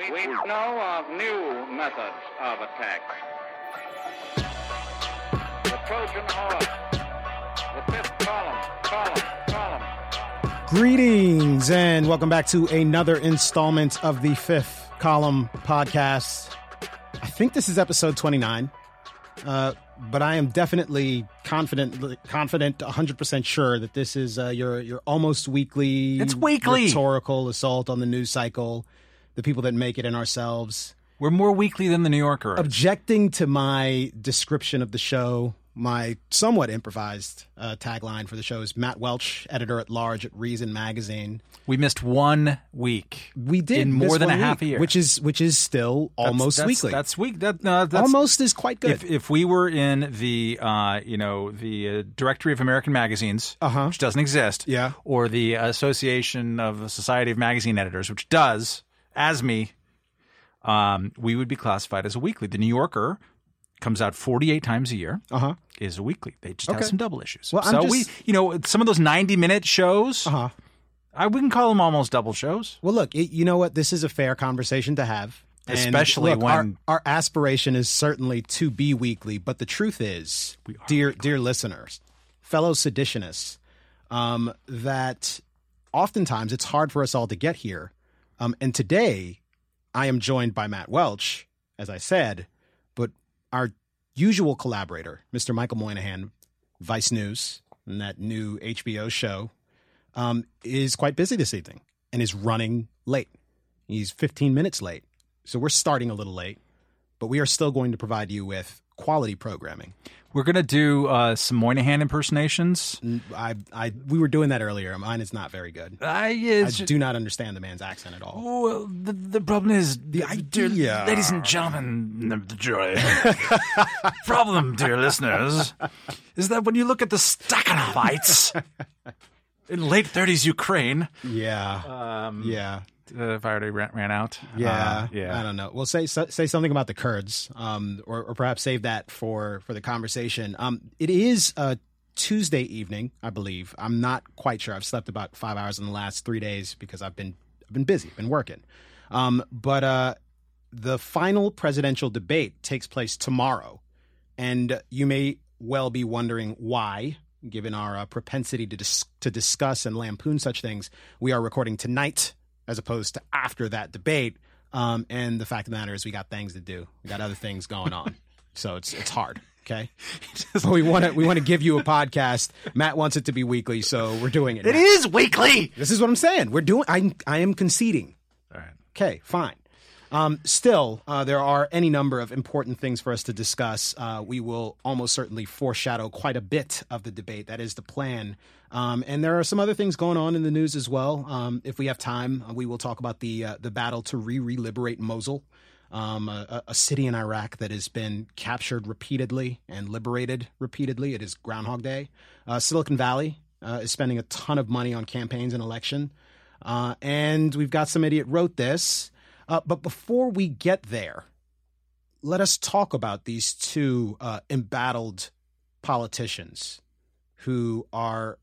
We know of new methods of attack. The Trojan horse, the fifth column, column, column. Greetings and welcome back to another installment of the Fifth Column podcast. I think this is episode 29, uh, but I am definitely confident, confident, 100% sure that this is uh, your your almost weekly. It's weekly. rhetorical assault on the news cycle, the people that make it, and ourselves. We're more weekly than the New Yorker. Objecting to my description of the show, my somewhat improvised uh, tagline for the show is Matt Welch, editor at large at Reason Magazine. we missed one week. We did in more than a one half a year, which is which is still That's- almost that's, weekly. That's week. That no, that's almost is quite good. If if we were in the uh, you know the uh, directory of American magazines, Uh-huh. which doesn't exist, Yeah. or the Association of the Society of Magazine Editors, which does, as me, um, we would be classified as a weekly. The New Yorker comes out forty eight times a year. uh huh. Is a weekly. They just Okay. have some double issues. Well, so just- we, you know, some of those ninety minute shows, Uh huh. I wouldn't call them almost double shows. Well, look, it, you know what? This is a fair conversation to have, Especially look, when- our, our aspiration is certainly to be weekly. But the truth is, dear dear listeners, fellow seditionists, um, that oftentimes it's hard for us all to get here. Um, and today, I am joined by Matt Welch, as I said, but our usual collaborator, Mr. Michael Moynihan, Vice News, and that new HBO show, um, is quite busy this evening and is running late. He's 15 minutes late. So we're starting a little late, but we are still going to provide you with quality programming. We're gonna do uh, some Moynihan impersonations. I, I, we were doing that earlier. Mine is not very good. I, I do not understand the man's accent at all. Well, the, the problem is the idea. ladies and gentlemen, the, jury. problem, dear listeners, is that when you look at the Stakhanovites in late thirties Ukraine, Yeah. um, Yeah. Uh, I ran, ran out, Yeah, uh, I don't know. Well, say say something about the Kurds, um, or, or perhaps save that for for the conversation. Um, it is a Tuesday evening, I believe. I'm not quite sure. I've slept about five hours in the last three days because I've been I've been busy, been working. Um, but uh, the final presidential debate takes place tomorrow, and you may well be wondering why. Given our uh, propensity to dis- to discuss and lampoon such things, we are recording tonight as opposed to after that debate. Um, and the fact of the matter is, we got things to do. We got other things going on, so it's it's hard. Okay, but we want to we want to give you a podcast. Matt wants it to be weekly, so we're doing it. It now. is weekly. This is what I'm saying. We're doing. I I am conceding. All right. Okay, fine. Um, still, uh, there are any number of important things for us to discuss. Uh, we will almost certainly foreshadow quite a bit of the debate. That is the plan. Um, and there are some other things going on in the news as well. Um, if we have time, uh, we will talk about the uh, the battle to re reliberate Mosul, um, a, a city in Iraq that has been captured repeatedly and liberated repeatedly. It is Groundhog Day. Uh, Silicon Valley uh, is spending a ton of money on campaigns and election. Uh, and we've got some idiot wrote this. Uh, but before we get there, let us talk about these two embattled politicians who are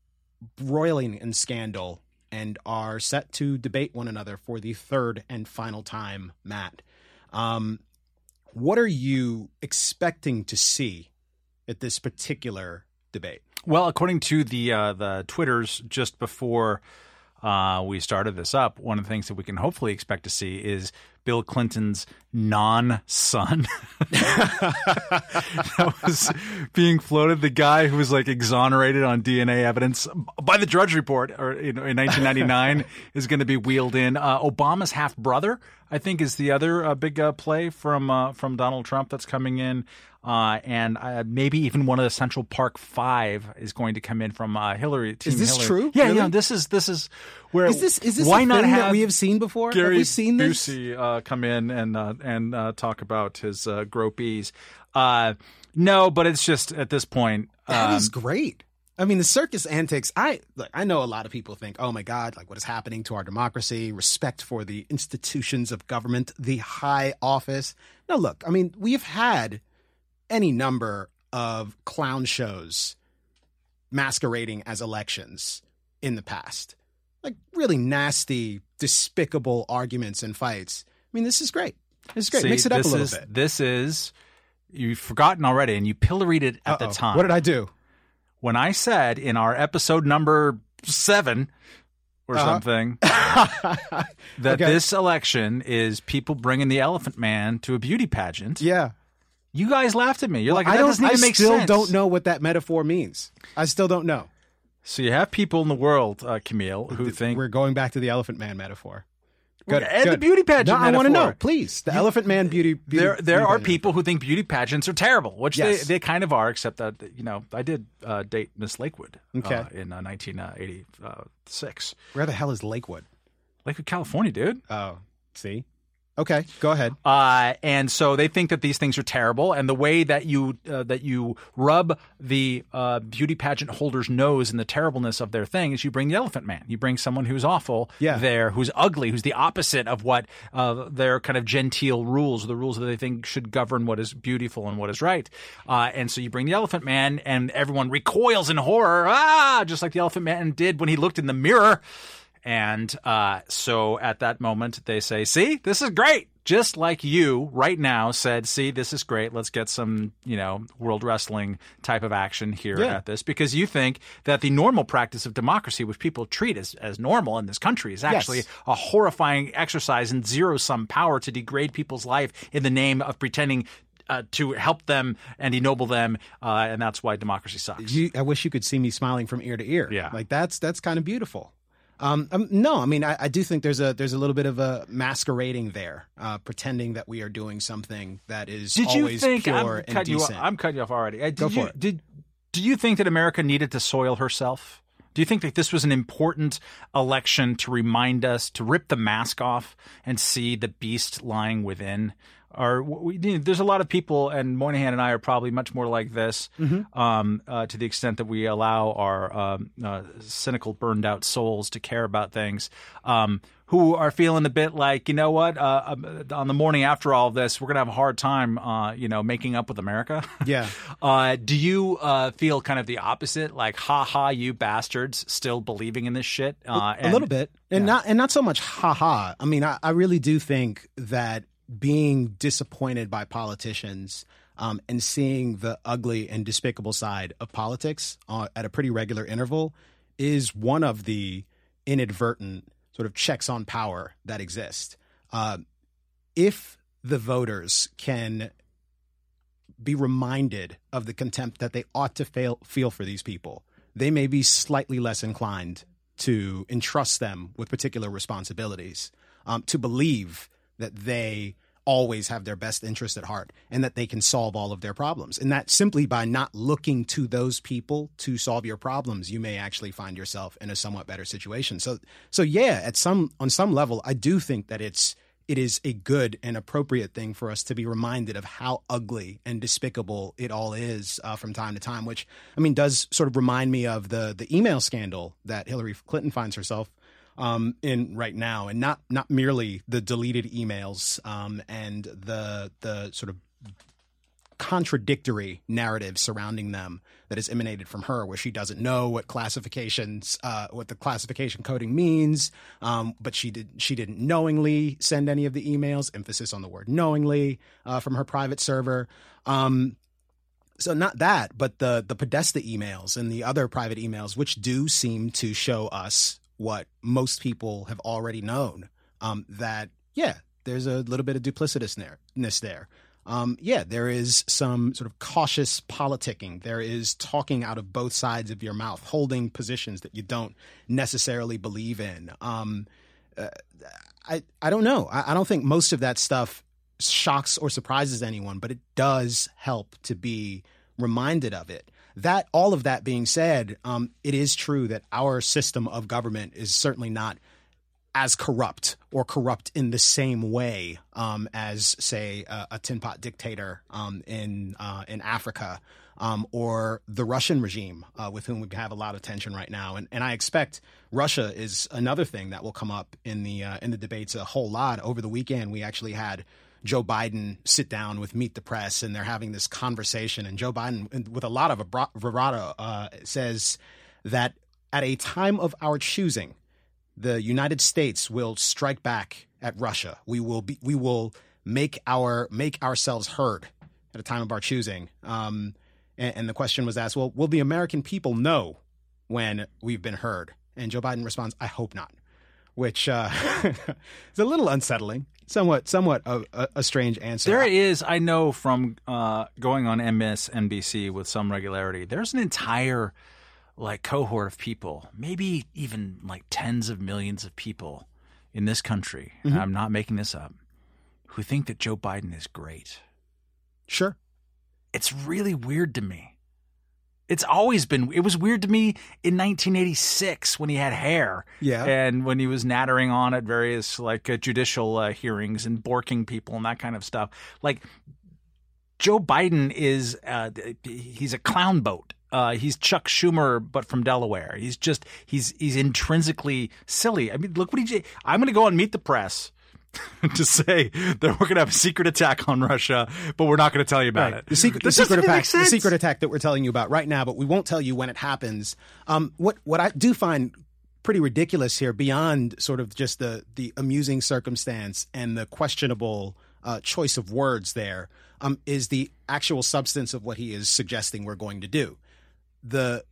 roiling in scandal and are set to debate one another for the third and final time, Matt. Um, what are you expecting to see at this particular debate? Well, according to the uh, the twitters just before uh, we started this up, one of the things that we can hopefully expect to see is Bill Clinton's non-son that was being floated. The guy who was like exonerated on DNA evidence by the Drudge Report, or you know, in 1999, is going to be wheeled in. Uh, Obama's half brother, I think, is the other uh, big uh, play from uh, from Donald Trump that's coming in. Uh, and uh, maybe even one of the Central Park Five is going to come in from uh, Hillary. Team this Hillary. true? Yeah, Really? yeah. This is this is where Is this is this why not thing have that we have seen before? Gary have we seen this? Busey uh, come in and uh, and uh, talk about his uh, gropees. Uh, no, but it's just at this point. That um, is great. I mean, the circus antics. I look, I know a lot of people think, "Oh my God, like what is happening to our democracy? Respect for the institutions of government, the high office." Now, look, I mean, we've had any number of clown shows masquerading as elections in the past, like really nasty, despicable arguments and fights I mean, this is great. This is great. See, Mix it up a little is, bit. This is you've forgotten already, and you pilloried it at the Uh-oh. time. What did I do? when I said in our episode number seven or Uh-huh. something that Okay. this election is people bringing the Elephant Man to a beauty pageant, yeah. You guys laughed at me. You're like, that I don't. doesn't even I make still sense. don't know what that metaphor means. I still don't know. So you have people in the world, uh, Camille, who think We're going back to the Elephant Man metaphor. Good. and the beauty pageant. No, I want to know, please. The Elephant Man beauty. beauty There, there beauty are pageant. people who think beauty pageants are terrible, which Yes. they, they kind of are. Except that you know, I did uh, date Miss Lakewood Okay. uh, in uh, 1986, Where the hell is Lakewood? Lakewood, California, dude. Oh, see. Okay, go ahead. Uh, and so they think that these things are terrible, and the way that you uh, that you rub the uh, beauty pageant holder's nose in the terribleness of their thing is you bring the Elephant Man. You bring someone who's awful Yeah. there, who's ugly, who's the opposite of what uh, their kind of genteel rules, the rules that they think should govern what is beautiful and what is right. Uh, and so you bring the Elephant Man, and everyone recoils in horror, ah, just like the Elephant Man did when he looked in the mirror. And uh, so at that moment, they say, See, this is great. Just like you right now said, See, this is great. Let's get some, you know, world wrestling type of action here Yeah. at this because you think that the normal practice of democracy, which people treat as, as normal in this country, is actually Yes. a horrifying exercise in zero sum power to degrade people's life in the name of pretending. Uh, to help them and ennoble them, uh, and that's why democracy sucks. You, I wish you could see me smiling from ear to ear. Yeah. like that's that's kind of beautiful. Um, um, no, I mean I, I do think there's a there's a little bit of a masquerading there, uh, pretending that we are doing something that is Did you always think pure I'm and cutting you off. I'm cutting you off already. Uh, Go you, for it. Did Do you think that America needed to soil herself? Do you think that this was an important election to remind us to rip the mask off and see the beast lying within? Or we, you know, there's a lot of people, and Moynihan and I are probably much more like this, Mm-hmm. um, uh, to the extent that we allow our um, uh, cynical, burned out souls to care about things. Um, who are feeling a bit like, you know what, uh, um, on the morning after all of this, we're going to have a hard time, uh, you know, making up with America. Yeah. Uh, do you uh, feel kind of the opposite? Like, ha ha, you bastards, still believing in this shit? Uh, a little bit, and not and not so much haha. I mean, I, I really do think that being disappointed by politicians um, and seeing the ugly and despicable side of politics uh, at a pretty regular interval is one of the inadvertent sort of checks on power that exist. Uh, if the voters can be reminded of the contempt that they ought to fail, feel for these people, they may be slightly less inclined to entrust them with particular responsibilities, um, to believe that they always have their best interest at heart and that they can solve all of their problems. And that simply by not looking to those people to solve your problems, you may actually find yourself in a somewhat better situation. So so yeah, at some on some level, I do think that it's it is a good and appropriate thing for us to be reminded of how ugly and despicable it all is uh, from time to time. Which I mean, does sort of remind me of the the email scandal that Hillary Clinton finds herself um, in right now, and not not merely the deleted emails um, and the the sort of contradictory narrative surrounding them that is emanated from her, where she doesn't know what classifications, uh, what the classification coding means, um, but she did she didn't knowingly send any of the emails. Emphasis on the word knowingly uh, from her private server. Um, so not that, but the the Podesta emails and the other private emails, which do seem to show us what most people have already known. Um, that yeah, there's a little bit of duplicitousness there. Um, yeah, there is some sort of cautious politicking. There is talking out of both sides of your mouth, holding positions that you don't necessarily believe in. Um, uh, I I don't know. I, I don't think most of that stuff shocks or surprises anyone, but it does help to be reminded of it. That all of that being said, um, it is true that our system of government is certainly not as corrupt or corrupt in the same way um, as, say, a, a tin pot dictator um, in uh, in Africa um, or the Russian regime, uh, with whom we have a lot of tension right now. And, and I expect Russia is another thing that will come up in the uh, in the debates a whole lot. Over the weekend, we actually had Joe Biden sit down with Meet the Press, and they're having this conversation. And Joe Biden, with a lot of bravado, uh, says that at a time of our choosing, the United States will strike back at Russia. We will be we will make our make ourselves heard at a time of our choosing. Um, and, and the question was asked, well, will the American people know when we've been heard? And Joe Biden responds, I hope not, which uh, is a little unsettling, somewhat somewhat a, a, strange answer. There is, I know from uh, going on MSNBC with some regularity, there's an entire like cohort of people, maybe even like tens of millions of people in this country. and I'm not making this up, who think that Joe Biden is great. Sure. It's really weird to me. It's always been. It was weird to me in 1986 when he had hair, Yeah. and when he was nattering on at various like uh, judicial uh, hearings and borking people and that kind of stuff. Like Joe Biden is, uh, he's a clown boat. Uh, he's Chuck Schumer, but from Delaware. He's just he's he's intrinsically silly. I mean, look what he. I'm going to go and Meet the Press. to say that we're going to have a secret attack on Russia, but we're not going to tell you about it. The secret, the secret attack, the secret attack that we're telling you about right now, but we won't tell you when it happens. Um, what what I do find pretty ridiculous here, beyond sort of just the the amusing circumstance and the questionable uh, choice of words, there um, is the actual substance of what he is suggesting we're going to do. The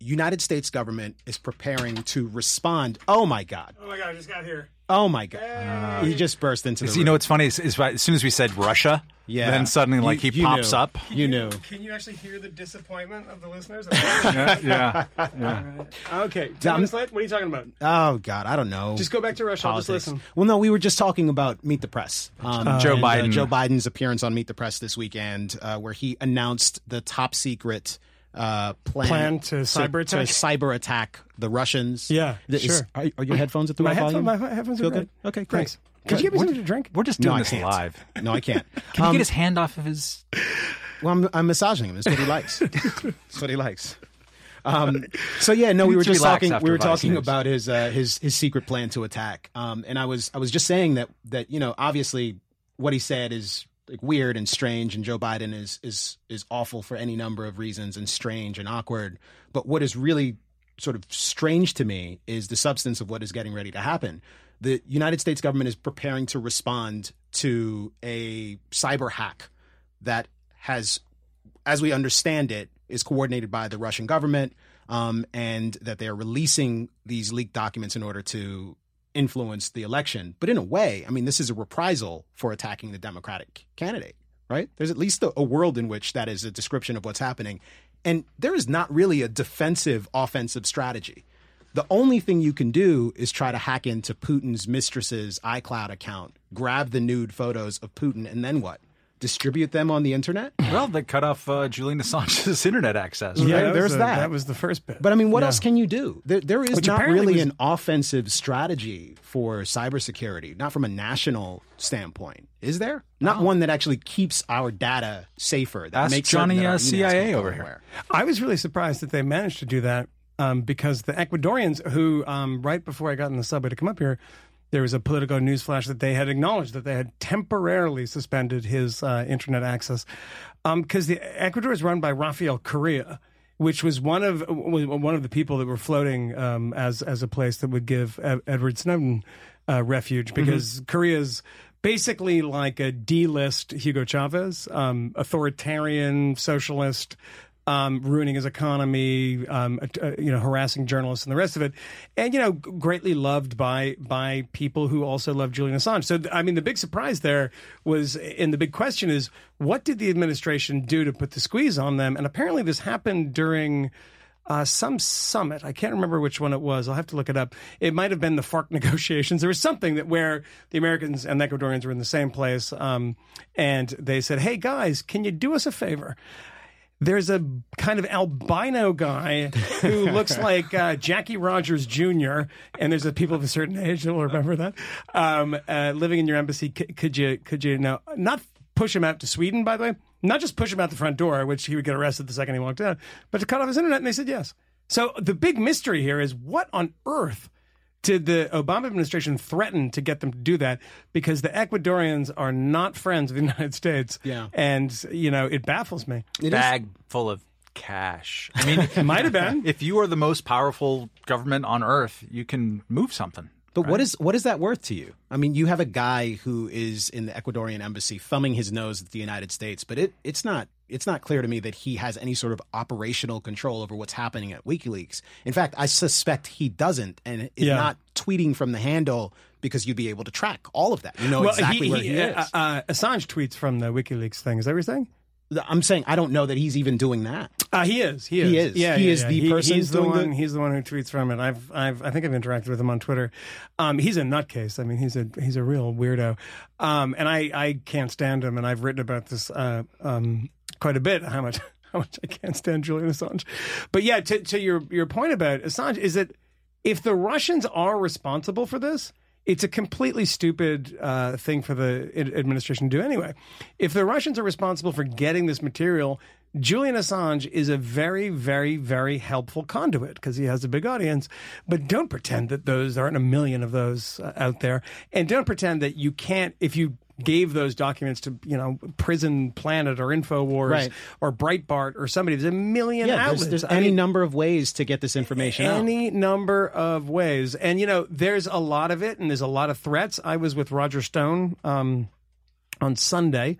United States government is preparing to respond. Oh my God! Oh my god, I just got here. Oh my God! he just burst into the. So you know what's funny is, is as soon as we said Russia, Yeah. then suddenly like You- he you pops knew. up. You knew. Can you actually hear the disappointment of the listeners? yeah, yeah. okay, ten minutes late. What are you talking about? Oh God! I don't know. Just go back to Russia. I'll just listen. Well, no, we were just talking about Meet the Press. Um, Joe and, uh, Biden. Joe Biden's appearance on Meet the Press this weekend, uh, where he announced the top secret uh, plan, Plan to cyber to attack? cyber attack the Russians. Yeah, Th- is- sure. Are, are your headphones at the My, right headphone, volume? my headphones Feel are good? great. Okay, great. Thanks. Could you give me something to drink? We're just doing I this live. No, I can't. Can Um, he get his hand off of his? Well, I'm, I'm massaging him. That's what he likes. That's what he likes. Um, so yeah, no, we were just talking. We were talking News. about his uh, his his secret plan to attack. Um, and I was I was just saying that that you know obviously what he said is like weird and strange, and Joe Biden is is is awful for any number of reasons, and strange and awkward. But what is really sort of strange to me is the substance of what is getting ready to happen. The United States government is preparing to respond to a cyber hack that has as we understand it, is coordinated by the Russian government, um, and that they are releasing these leaked documents in order to influence the election. But in a way, I mean, this is a reprisal for attacking the Democratic candidate, right? There's at least a world in which that is a description of what's happening. And there is not really a defensive offensive strategy. The only thing you can do is try to hack into Putin's mistress's iCloud account, grab the nude photos of Putin, and then what? Distribute them on the internet? Well, they cut off uh, Julian Assange's internet access. Yeah, that there's the- that. That was the first bit. But I mean, what Yeah. else can you do? There, there is Which not really was- an offensive strategy for cybersecurity, not from a national standpoint. Is there? Not one that actually keeps our data safer. That Ask makes Johnny, that uh, CIA over here. I was really surprised that they managed to do that um, because the Ecuadorians, who um, right before I got in the subway to come up here, there was a Politico news flash that they had acknowledged that they had temporarily suspended his uh, internet access because the Ecuador is run by Rafael Correa. Which was one of one of the people that were floating um, as as a place that would give Ed- Edward Snowden uh, refuge because Correa's basically like a D-list Hugo Chavez, um, authoritarian socialist, um, ruining his economy, um, uh, you know, harassing journalists and the rest of it, and you know, greatly loved by by people who also love Julian Assange. So, I mean, the big surprise there was, and the big question is, what did the administration do to put the squeeze on them? And apparently, this happened during uh, some summit. I can't remember which one it was. I'll have to look it up. It might have been the FARC negotiations. There was something that where the Americans and the Ecuadorians were in the same place, um, and they said, "Hey guys, can you do us a favor?" There's a kind of albino guy who looks like uh, Jackie Rogers Jr. And there's a people of a certain age that will remember that um, uh, living in your embassy. C- could you could you know not push him out to Sweden? By the way, not just push him out the front door, which he would get arrested the second he walked out, but to cut off his internet. And they said yes. So the big mystery here is what on earth did the Obama administration threaten to get them to do that? Because the Ecuadorians are not friends of the United States. Yeah. And, you know, it baffles me. Bag full of cash. I mean, It might have been. if you are the most powerful government on earth, you can move something. But what is what is that worth to you? I mean, you have a guy who is in the Ecuadorian embassy thumbing his nose at the United States, but it it's not it's not clear to me that he has any sort of operational control over what's happening at WikiLeaks. In fact, I suspect he doesn't, and is Yeah. not tweeting from the handle because you'd be able to track all of that. You know well, exactly where he uh, is. uh, Assange tweets from the WikiLeaks thing. Is that what you're saying? I'm saying I don't know that he's even doing that. Uh, he is. He is. He is. Yeah, He yeah, is yeah. the He- person He's the doing the- one. He's the one who tweets from it. I've, I've, I think I've interacted with him on Twitter. Um, he's a nutcase. I mean, he's a, he's a real weirdo. Um, and I, I can't stand him. And I've written about this, uh, um, quite a bit. How much, how much I can't stand Julian Assange. But yeah, to, to your, your point about Assange is that if the Russians are responsible for this, it's a completely stupid uh, thing for the administration to do anyway. If the Russians are responsible for getting this material, Julian Assange is a very, very, very helpful conduit because he has a big audience. But don't pretend that those aren't a million of those uh, out there, and don't pretend that you can't if you gave those documents to you know Prison Planet or Infowars Right. or Breitbart or somebody. There's a million Yeah, outlets. there's, there's any number of ways to get this information out. any number of ways. And, you know, there's a lot of it and there's a lot of threats. I was with Roger Stone um, on Sunday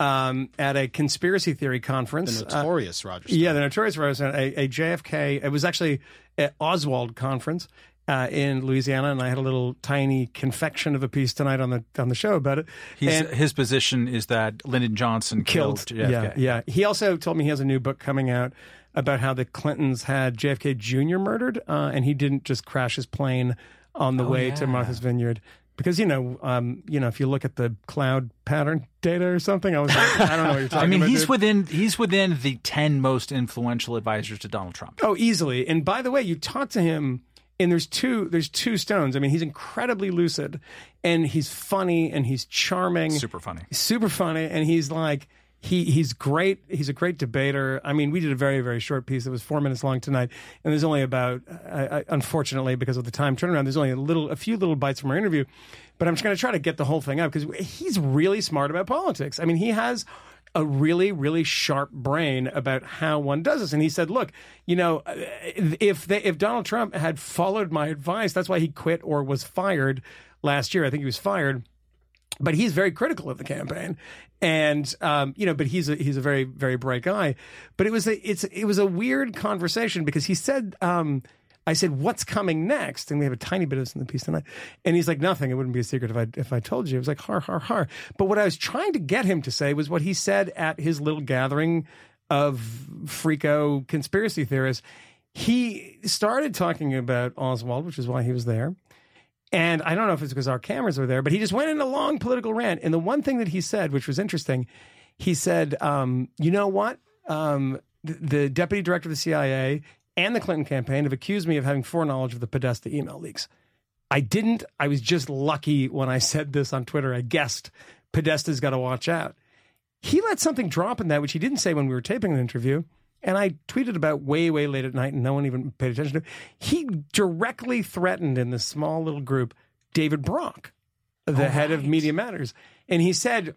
um, at a conspiracy theory conference. The Uh, notorious Roger. Stone. yeah, the Notorious Rosen, a, a JFK. It was actually at Oswald conference uh, in Louisiana, and I had a little tiny confection of a piece tonight on the on the show about it. His position is that Lyndon Johnson killed, killed. JFK. Yeah, yeah. He also told me he has a new book coming out about how the Clintons had JFK Jr. murdered, uh, and he didn't just crash his plane on the Oh, way to Martha's Vineyard. Because you know, um, you know, if you look at the cloud pattern data or something, I was like, I don't know what you're talking I mean, about. he's dude. within he's within the ten most influential advisors to Donald Trump. Oh, easily. And by the way, you talk to him, and there's two there's two stones. I mean, he's incredibly lucid, and he's funny, and he's charming, Super funny. super funny, and he's like he he's great. He's a great debater. I mean, we did a very very short piece that was four minutes long tonight, and there's only about I, I, unfortunately because of the time turnaround, there's only a little a few little bites from our interview. But I'm just going to try to get the whole thing out because he's really smart about politics. I mean, he has a really, really sharp brain about how one does this. And he said, "Look, you know, if they, if Donald Trump had followed my advice, that's why he quit or was fired last year. I think he was fired." But he's very critical of the campaign, and um, you know, but he's a he's a very very bright guy. But it was a it's it was a weird conversation because he said. Um, I said, "What's coming next?" And we have a tiny bit of this in the piece tonight. And he's like, "Nothing. It wouldn't be a secret if I if I told you." It was like, "Har har har." But what I was trying to get him to say was what he said at his little gathering of freako conspiracy theorists. He started talking about Oswald, which is why he was there. And I don't know if it's because our cameras were there, but he just went in a long political rant. And the one thing that he said, which was interesting, he said, um, "You know what? Um, the, the deputy director of the CIA and the Clinton campaign have accused me of having foreknowledge of the Podesta email leaks. I didn't. I was just lucky when I said this on Twitter. I guessed Podesta's got to watch out. He let something drop in that, which he didn't say when we were taping an interview. And I tweeted about way, way late at night, and no one even paid attention to. it. He directly threatened in this small little group David Brock, the head of Media Matters, and he said,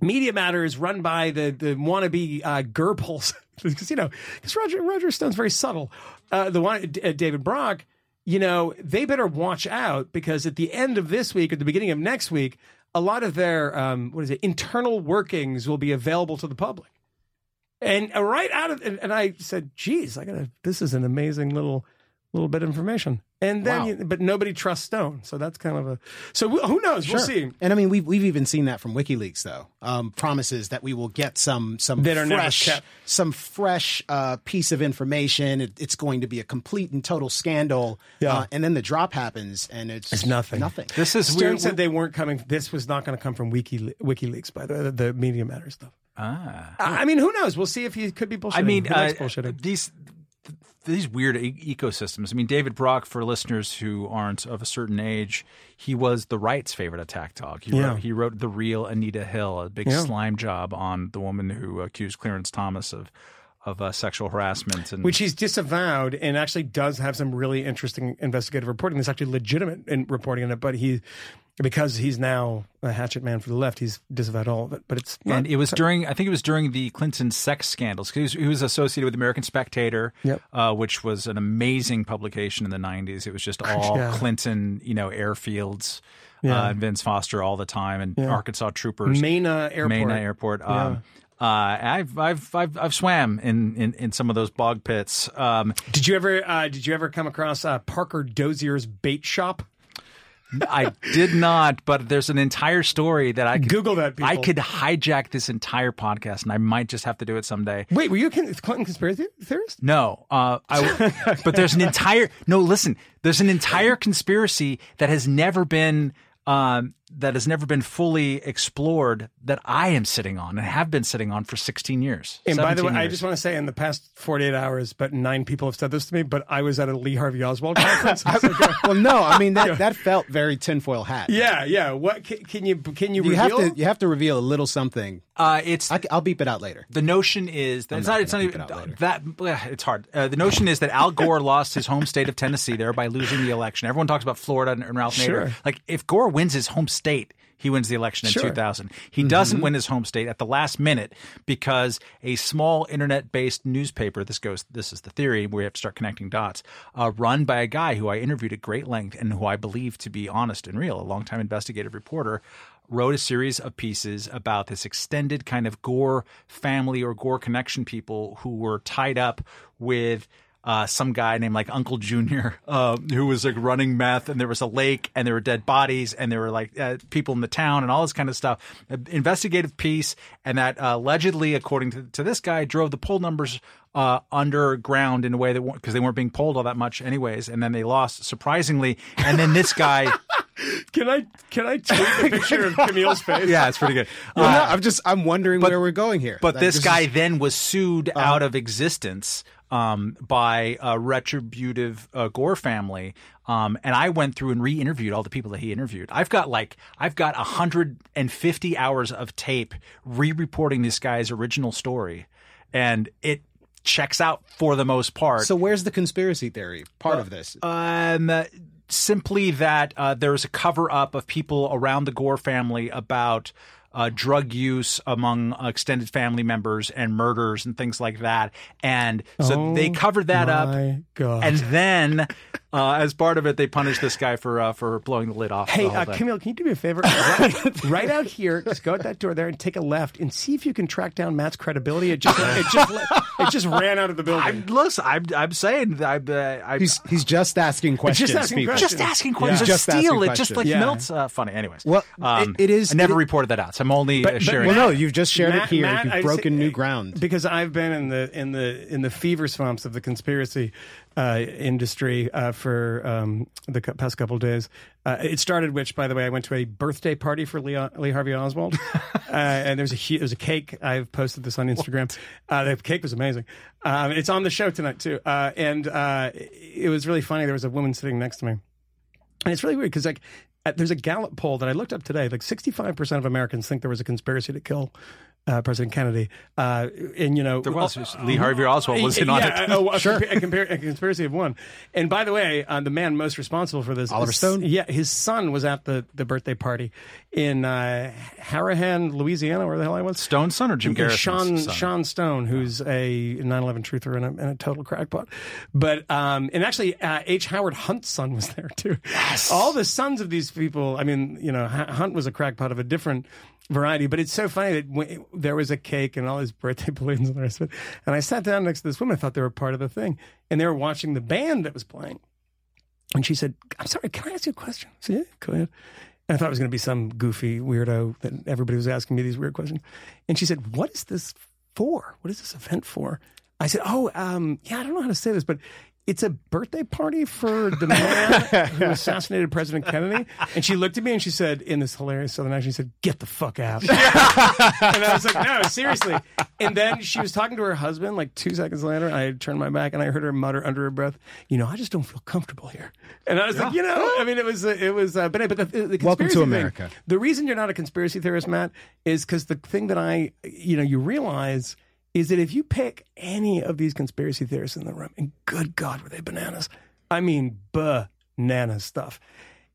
Media Matters run by the the wannabe uh, Goebbels, because you know, because Roger Roger Stone's very subtle. Uh, the one uh, David Brock, you know, they better watch out because at the end of this week, at the beginning of next week, a lot of their um, what is it internal workings will be available to the public. And uh, right out of and, and I said, "Geez, I gotta. This is an amazing little little bit of information." And then, Wow. you, but nobody trusts Stone, so that's kind of a. So we- who knows? We'll see. And I mean, we've we've even seen that from WikiLeaks, though. Um, promises that we will get some some That are fresh some fresh uh, piece of information. It, it's going to be a complete and total scandal. Yeah. Uh, and then the drop happens, and it's, It's nothing. Nothing. This is Stern weird. said they weren't coming. This was not going to come from Wiki, WikiLeaks, by the way, the, the Media Matters stuff. ah. I I mean, who knows? We'll see if he could be bullshitting. I mean, uh, bullshitting. these these weird e- ecosystems. I mean, David Brock, for listeners who aren't of a certain age, he was the right's favorite attack dog. He Yeah. wrote, he wrote the real Anita Hill, a big Yeah. slime job on the woman who accused Clarence Thomas of of uh, sexual harassment and Which he's disavowed and actually does have some really interesting investigative reporting. There's actually legitimate in reporting in it, but he because he's now a hatchet man for the left, he's disavowed all of it. But it's not, and it was during I think it was during the Clinton sex scandals 'cause he was, he was associated with American Spectator, Yep. uh, which was an amazing publication in the '90s. It was just all Yeah. Clinton, you know, airfields, Yeah. uh, and Vince Foster all the time, and Arkansas troopers, Mena Airport. Mena Airport. Um, uh, I've, I've I've I've swam in, in, in some of those bog pits. Um, Did you ever uh, did you ever come across uh, Parker Dozhier's bait shop? I did not, but there's an entire story that I could, Google that, people. I could hijack this entire podcast, and I might just have to do it someday. Wait, were you a Clinton conspiracy theorist? No, uh, I, but there's an entire no. Listen, there's an entire conspiracy that has never been um, that has never been fully explored that I am sitting on and have been sitting on for 16 years. And by the way, 17 I just want to say, in the past 48 hours, but nine people have said this to me. But I was at a Lee Harvey Oswald conference. well, no, I mean that that felt very tinfoil hat. yeah, yeah. What can, can you can you, You reveal? have to you have to reveal a little something. uh, it's I, will beep it out later. the notion is that it's not not, it's not even it that it's hard. Uh, the notion is that Al Gore lost his home state of Tennessee there by losing the election. Everyone talks about Florida and, and Ralph Sure. Nader. Like if Gore wins his home state, he wins the election in Sure. 2000. He doesn't win his home state at the last minute because a small internet-based newspaper. This goes. This is the theory. We have to start connecting dots. Uh, run by a guy who I interviewed at great length and who I believe to be honest and real, a longtime investigative reporter wrote a series of pieces about this extended kind of Gore family or Gore connection people who were tied up with uh, some guy named like Uncle Junior, uh, who was like running meth, and there was a lake, and there were dead bodies, and there were like uh, people in the town, and all this kind of stuff. An investigative piece, and that uh, allegedly, according to, to this guy, drove the poll numbers uh, underground in a way that because they weren't being polled all that much, anyways, and then they lost surprisingly, and then this guy. Can I can I take a picture of Camille's face? Yeah, it's pretty good. Well, Uh, no, I'm just I'm wondering where we're going here. But Like, this is- guy then was sued out of existence um, by a retributive uh, Gore family. Um, and I went through and re-interviewed all the people that he interviewed. I've got like I've got 150 hours of tape re-reporting this guy's original story, and it checks out for the most part. So where's the conspiracy theory part of this? Um, simply that uh, there a cover up of people around the Gore family about uh, drug use among extended family members and murders and things like that. And so they covered that up. Oh God. And then, uh, as part of it, they punished this guy for uh, for blowing the lid off. Hey, the whole uh, thing. Camille, can you do me a favor? Right, right out here, just go out that door there and take a left and see if you can track down Matt's credibility. It just, it just, it just ran out of the building. I'm, listen, I'm, I'm saying that I, uh, I, He's he's just asking questions. Just asking people. questions. just asking questions. He's Just just steal asking it, just like questions. Yeah. Milt's uh, funny. Anyways, Well, um, it- it is- I never it- reported that out, so I'm only But- uh, but sharing. Well, it. no, you've just shared Matt- it here. Matt, You've broken say- new ground. because I've been in the in the in the fever swamps of the conspiracy uh, industry uh, for um, the past couple days. Uh, it started, which by the way, I went to a birthday party for Lee, Lee Harvey Oswald, uh, and there's a hu- there's a cake. I've posted this on Instagram. Uh, the cake was amazing. Um, it's on the show tonight too, uh, and uh, it was really funny. There was a woman sitting next to me. And it's really weird because like there's a Gallup poll that I looked up today. Like 65 percent of Americans think there was a conspiracy to kill uh, President Kennedy. Uh, and you know, There was Lee Harvey Oswald was in on yeah, it. A, a, sure. a, compar- a conspiracy of one. And by the way, uh, the man most responsible for this, Oliver is- Stone? Yeah, his son was at the, the birthday party in uh, Harahan, Louisiana, where the hell I was. Stone's son or Jim Yeah, Garrison's Sean son? Sean Stone, who's a 9/11 truther and a, and a total crackpot. But um, and actually, uh, H. Howard Hunt's son was there too. Yes. All the sons of these people. I mean, you know, Hunt was a crackpot of a different variety. But it's so funny that when, there was a cake and all these birthday balloons and the rest of it. And I sat down next to this woman. I thought they were part of the thing, and they were watching the band that was playing. And she said, "I'm sorry, can I ask you a question?" I said, "Yeah, go ahead." And I thought it was going to be some goofy weirdo that everybody was asking me these weird questions. And she said, "What is this for? What is this event for?" I said, "Oh, um, yeah, I don't know how to say this, but it's a birthday party for the man who assassinated President Kennedy." And she looked at me and she said, in this hilarious Southern accent, she said, "Get the fuck out." and I was like, "No, seriously." And then she was talking to her husband. Like two seconds later, I turned my back and I heard her mutter under her breath, "You know, I just don't feel comfortable here." And I was like, "You know, I mean, it was, uh, it was, uh, but, but the, the Welcome conspiracy to thing- America. the reason you're not a conspiracy theorist, Matt, is because the thing that I, you know, you realize is that if you pick any of these conspiracy theorists in the room, and good God, were they bananas? I mean, banana stuff.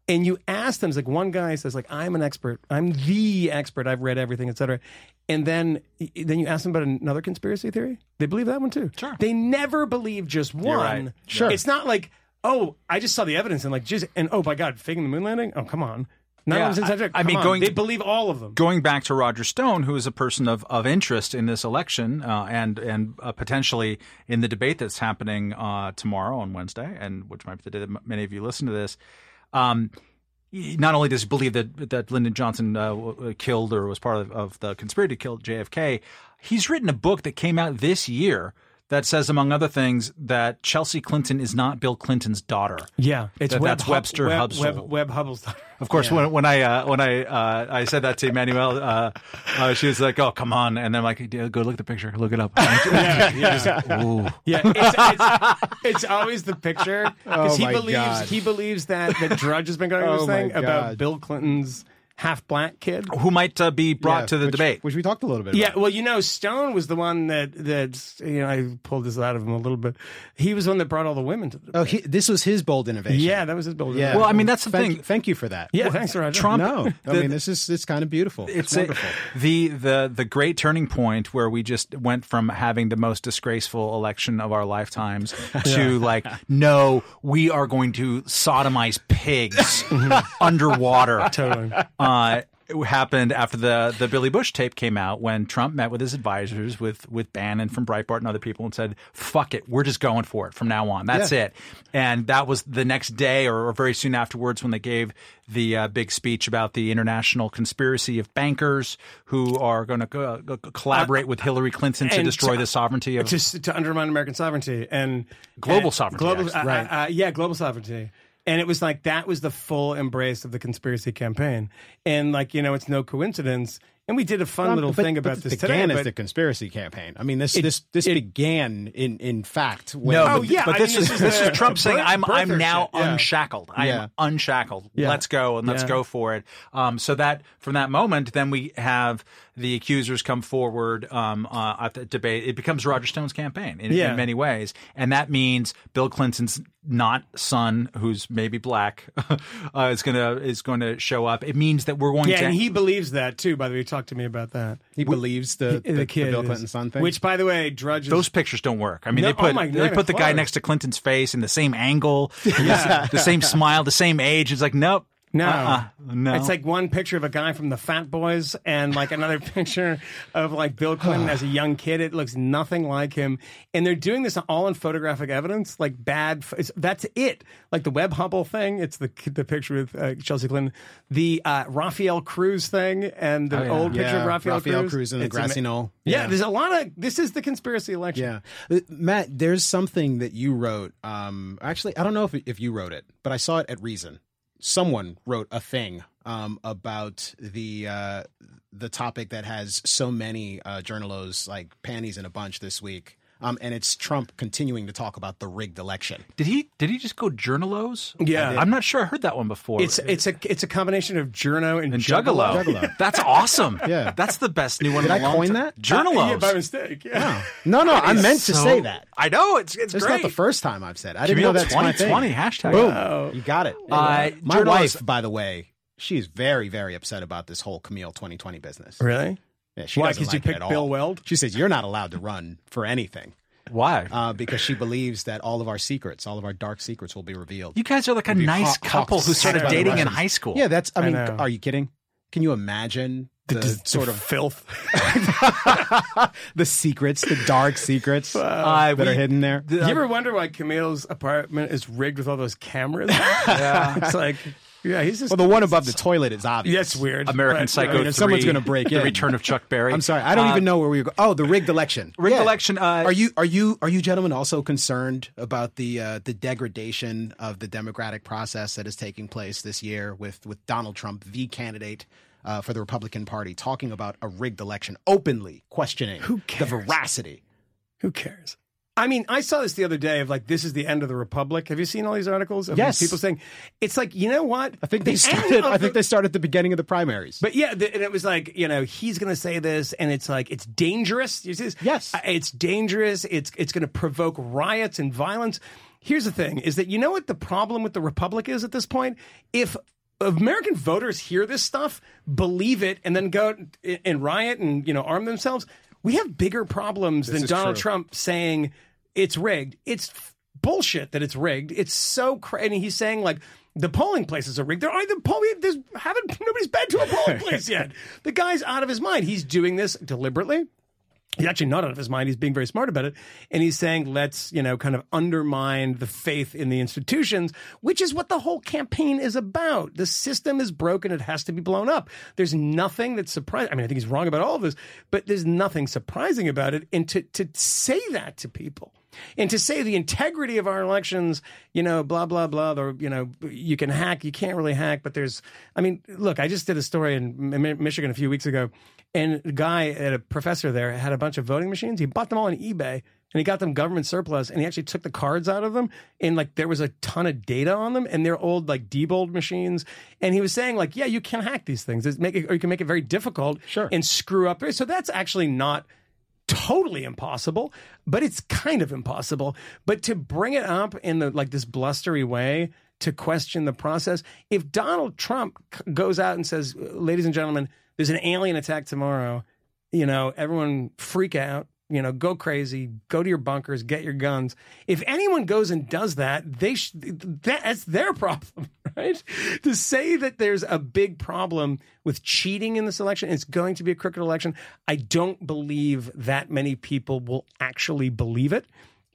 and you ask them, it's like one guy says, like, I'm an expert, I'm the expert, I've read everything, etc. And then then you ask them about another conspiracy theory. They believe that one too. Sure. They never believe just one. right. Sure. It's not like, oh, I just saw the evidence and like just and oh my god, faking the moon landing? Oh come on. None Yeah, of them's I- I mean, on. going- they believe all of them. going back to Roger Stone, who is a person of, of interest in this election uh, and and uh, potentially in the debate that's happening uh, tomorrow on Wednesday, and which might be the day that many of you listen to this. Um, not only does he believe that that Lyndon Johnson uh, killed or was part of, of the conspiracy to kill JFK, he's written a book that came out this year that says, among other things, that Chelsea Clinton is not Bill Clinton's daughter. Yeah, it's That- Webb that's Hub- Webster Webb, Hubbs. Webb, Webb Hubbell's. Of course, when when I uh, when I uh, I said that to Emmanuel, uh, uh, she was like, "Oh, come on!" And then I'm like, "Yeah, "Go look at the picture. Look it up." yeah, yeah. Ooh. Yeah, it's, it's, it's always the picture because Oh he believes God. he believes that that Drudge has been going on Oh this my thing about Bill Clinton's half black kid. Who might uh, be brought Yeah, to the which, debate? which we talked a little bit. Yeah, about. well, you know, Stone was the one that that you know I pulled this out of him a little bit. He was the one that brought all the women to the Oh, he, this was his bold innovation. yeah, that was his bold. Yeah. Well, I mean, that's the thank, thing. Thank you for that. yeah. Thanks, Roger. Trump- No, I The- mean this is it's kind of beautiful. It's, it's a, wonderful. the the the great turning point where we just went from having the most disgraceful election of our lifetimes to like no we are going to sodomize pigs underwater Totally. Uh, it happened after the the Billy Bush tape came out when Trump met with his advisors with with Bannon from Breitbart and other people and said, "Fuck it, we're just going for it from now on. That's Yeah. it." And that was the next day or, or very soon afterwards when they gave the uh, big speech about the international conspiracy of bankers who are going to co- co- collaborate with Hillary Clinton to destroy to- the sovereignty of. just to undermine American sovereignty and Global and- sovereignty, Global, uh, Right. uh, uh, yeah, global sovereignty. And it was like that was the full embrace of the conspiracy campaign. And like you know, it's no coincidence. And we did a fun little But- thing but about it this began today. as but- the conspiracy campaign. I mean, this this this it- began in in fact. When no, Oh, yeah, but I this mean, is this this is is Trump a saying I'm I'm now yeah. unshackled. I Yeah. am unshackled. Yeah. Let's go and let's Yeah. go for it. Um, so that from that moment, then we have the accusers come forward um, uh, at the debate. It becomes Roger Stone's campaign in, Yeah. in many ways, and that means Bill Clinton's not son, who's maybe black, uh, is gonna is going to show up. It means that we're going to yeah, to. and he believes that too. By the way, talk to me about that. he believes the, the, The, kid, Bill is- Clinton son thing. which, by the way, Drudge. is- those pictures don't work. I mean, No, they put oh my- they put the even guy next to Clinton's face in the same angle, the same smile, the same age. It's like nope, No, uh-uh, no. It's like one picture of a guy from the Fat Boys and like another picture of like Bill Clinton as a young kid. It looks nothing like him, and they're doing this all in photographic evidence, like bad. that's it. Like the Webb Hubbell thing. It's the the picture with uh, Chelsea Clinton, the uh, Rafael Cruz thing, and the Oh, yeah. old picture yeah, of Rafael, Rafael Cruz in the grassy knoll. Yeah, there's a lot of. This is the conspiracy election. Yeah, Uh, Matt. There's something that you wrote. Um, actually, I don't know if if you wrote it, but I saw it at Reason. Someone wrote a thing um, about the uh, the topic that has so many uh, journalos like panties in a bunch this week. Um, and it's Trump continuing to talk about the rigged election. Did he did he just go journalos? Yeah. I did. I'm not sure I heard that one before. It's it's a it's a combination of journo and, and Juggalo. Juggalo. That's awesome. Yeah. That's the best new one. Did in I a long coin time. that? Journalos. Yeah, by mistake. Yeah. No, no, I meant to say that. I know it's it's It's not the first time I've said. It. I didn't Camille know that's my thing. 2020 hashtag. Boom, you got it. Uh, my journalists- wife, by the way, she's very, very upset about this whole Camille 2020 business. Really? Yeah, she Why, doesn't 'cause you picked. Bill Weld? She says you're not allowed to run for anything Why? uh, because she believes that all of our secrets, all of our dark secrets, will be revealed. you guys are like a be nice hawk- couple who hawks started dating in high school. Yeah, that's. I mean, know. are you kidding? Can you imagine the, sort of filth. the secrets, the dark secrets Uh, that we- are hidden there? you ever wonder why Camille's apartment is rigged with all those cameras? yeah. It's like, yeah, he's just. Well, the one above the toilet is obvious. That's weird. American but, Psycho I mean, 3, if someone's gonna break The in. Return of Chuck Berry. I'm sorry, I don't Uh, even know where we go. Oh, the rigged election. Rigged election, uh, are you are you are you gentlemen also concerned about the uh, the degradation of the democratic process that is taking place this year with with Donald Trump, the candidate uh, for the Republican Party, talking about a rigged election, openly questioning Who the veracity? Who cares? I mean, I saw this the other day of like, this is the end of the republic. Have you seen all these articles? Of Yes. these people saying it's like, you know what? I think they The started. I think the- they started at the beginning of the primaries. But yeah, the, and it was like you know he's going to say this, and it's like it's dangerous. You see this? Yes. Uh, it's dangerous. It's it's going to provoke riots and violence. Here's the thing: is that you know what the problem with the republic is at this point? If American voters hear this stuff, believe it, and then go and- and riot and you know arm themselves. We have bigger problems than Donald true. Trump saying it's rigged. It's bullshit that it's rigged. It's so crazy. And he's saying like the polling places are rigged. There aren't the polling. There's haven't nobody's been to a polling place yet. The guy's out of his mind. He's doing this deliberately. He's actually not out of his mind. He's being very smart about it. And he's saying, let's, you know, kind of undermine the faith in the institutions, which is what the whole campaign is about. The system is broken. It has to be blown up. There's nothing that's surprising. I mean, I think he's wrong about all of this, but there's nothing surprising about it. And to, to say that to people, and to say the integrity of our elections, you know, blah blah blah, or you know, you can hack, you can't really hack, but there's, I mean, look, I just did a story in Michigan a few weeks ago, and a guy at a professor there had a bunch of voting machines. He bought them all on eBay, and he got them government surplus, and he actually took the cards out of them, and like there was a ton of data on them, and they're old like Diebold machines, and he was saying like, yeah, you can hack these things, it's make it, or you can make it very difficult, Sure. and screw up. So that's actually not totally impossible, but it's kind of impossible. But to bring it up in the like this blustery way to question the process, if Donald Trump goes out and says, "Ladies and gentlemen, there's an alien attack tomorrow," you know, everyone freak out. You know, go crazy, go to your bunkers, get your guns. If anyone goes and does that, they sh- that, that's their problem, right? To say that there's a big problem with cheating in this election, it's going to be a crooked election. I don't believe that many people will actually believe it.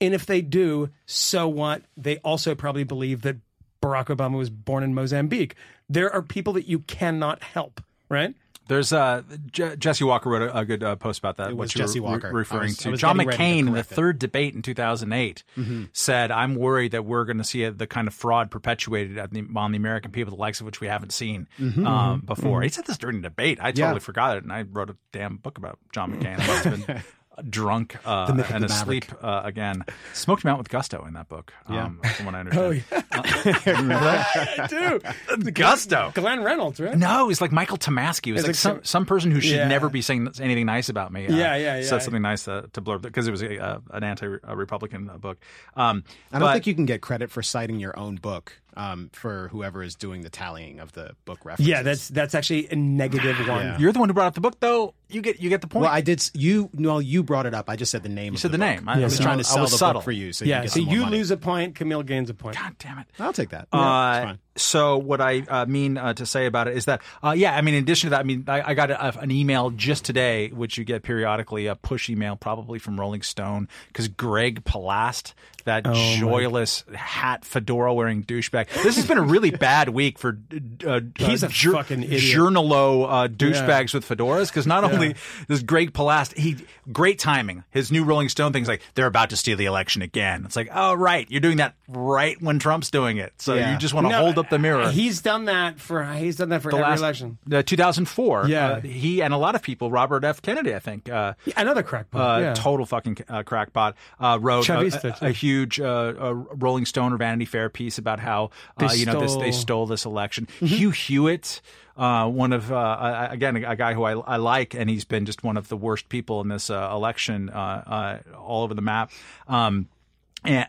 And if they do, so what? They also probably believe that Barack Obama was born in Mozambique. There are people that you cannot help, right? There's uh, Je- Jesse Walker wrote a, a good uh, post about that. It was what you were Jesse re- Walker. referring was- to. John ready to McCain in the it. third debate in 2008 said, "I'm worried that we're going to see the kind of fraud perpetuated at the, on the American people, the likes of which we haven't seen um, before." He said this during the debate. I totally Yeah. forgot it, and I wrote a damn book about John McCain. I must have been. Drunk uh, myth and the asleep uh, again. Smoked him out with gusto in that book, um, from what I Oh, understand. Remember that? I do. Gusto. Glenn Reynolds, right? No, he's like Michael Tomasky. He was It's like, like some, some- some person who should Yeah. never be saying anything nice about me. uh, Yeah, yeah, yeah. Said something nice to, to blurb because it was a, uh, an anti-Republican uh, book. Um, I don't but- think you can get credit for citing your own book um, for whoever is doing the tallying of the book references. Yeah, that's that's actually a negative one. Yeah. You're the one who brought up the book, though. You get you get the point. Well, I did. You no, you brought it up. I just said the name. You said the name. I I was so trying to sell the subtle. book for you. So Yeah, you get so some you money. lose a point, Camille gains a point. God damn it. I'll take that. Uh, it's fine. So what I uh, mean uh, to say about it is that, uh, yeah, I mean, in addition to that, I mean, I, I got a, an email just today, which you get periodically, a push email, probably from Rolling Stone, because Greg Palast, that joyless hat fedora wearing douchebag. This has been a really bad week for uh, He's uh, a fucking idiot. journalo uh, douchebags with fedoras, because not only does Greg Palast, he great timing. His new Rolling Stone thing's like they're about to steal the election again. It's like, oh right, you're doing that right when Trump's doing it, so Yeah. you just want to No, hold up the mirror. He's done that for he's done that for the every last election. uh, 2004. Yeah. uh, he and a lot of people, Robert F. Kennedy, I think, uh, Another crackpot. uh, yeah. total fucking uh, crackpot, uh, wrote a, Chavista, a, a huge uh, a Rolling Stone or Vanity Fair piece about how uh, They you know this, they stole- this election. Mm-hmm. Hugh Hewitt. Uh, one of uh, uh, again a, guy who I, I like, and he's been just one of the worst people in this uh, election, uh, uh, all over the map. Um,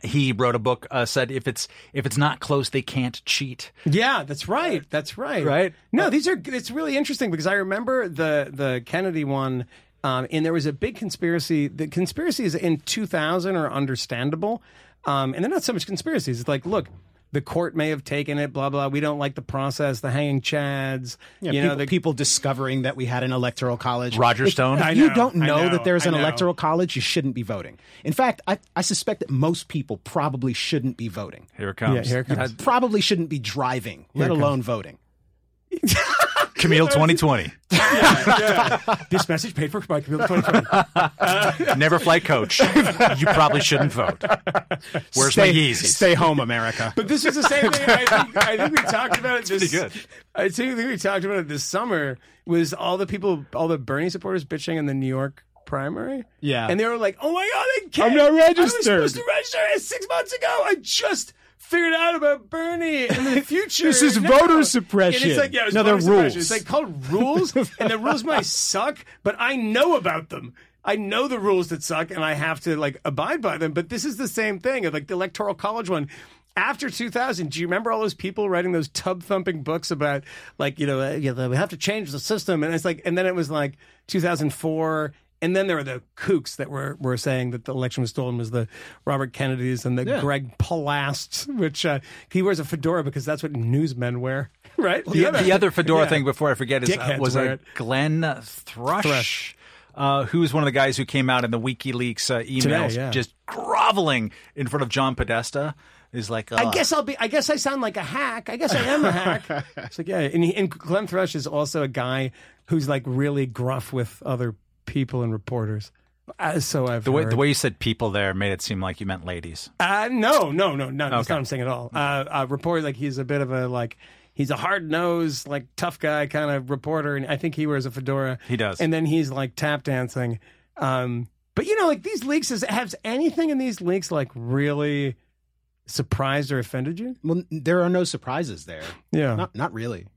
he wrote a book. Uh, said if it's if it's not close, they can't cheat. Yeah, that's right. That's right. Right? No, these are. It's really interesting because I remember the the Kennedy one, um, and there was a big conspiracy. The conspiracies in 2000 are understandable, um, and they're not so much conspiracies. It's like, look. The court may have taken it, blah blah. We don't like the process. The hanging chads, Yeah, you people, know, the people discovering that we had an electoral college. Roger If Stone? I you know, don't I know, know, that there's an electoral college, you shouldn't be voting. In fact, I, I suspect that most people probably shouldn't be voting. Here it comes. Yeah, here it comes. Uh, Probably shouldn't be driving, let alone voting. Camille 2020. this message paid for by Camille 2020. Never fly coach. You probably shouldn't vote. Where's my stay, Yeezys? Stay home, America. But this is the same thing. I think, I think we talked about it. This, pretty good. I think we talked about it this summer. Was all the people, all the Bernie supporters bitching in the New York primary? Yeah. and they were like, "Oh my god, they can't. I'm not registered. I was supposed to register six months ago. I just." Figured out about Bernie in the future. This is now." voter And suppression. it's like, yeah, it's No, they're voter suppression. rules. It's like called rules, and the rules might suck, but I know about them. I know the rules that suck, and I have to like abide by them. But this is the same thing. Like the electoral college one, after 2000, do you remember all those people writing those tub thumping books about like you know uh, you know, we have to change the system, and it's like, and then it was like 2004. And then there were the kooks that were, were saying that the election was stolen was the Robert Kennedys and the Yeah. Greg Palasts, which uh, he wears a fedora because that's what newsmen wear, right? The, the other fedora Yeah. thing before I forget is uh, was wear uh, it. Glenn Thrush. Thrush. Uh, who was one of the guys who came out in the WikiLeaks uh, emails, yeah. just groveling in front of John Podesta? Is like, I guess I'll be. I guess I sound like a hack. I guess I am a hack. it's like yeah, and, he, and Glenn Thrush is also a guy who's like really gruff with other people and reporters. Uh, so I've the way heard. the way you said people there made it seem like you meant ladies. Uh, no, no, no, no. That's not what I'm saying at all. Uh, uh, report like he's a bit of a like he's a hard nosed like tough guy kind of reporter, and I think he wears a fedora. He does. and then he's like tap dancing. Um, but you know, like these leaks, is has anything in these leaks like really surprised or offended you? Well, there are no surprises there. Yeah, Not not really.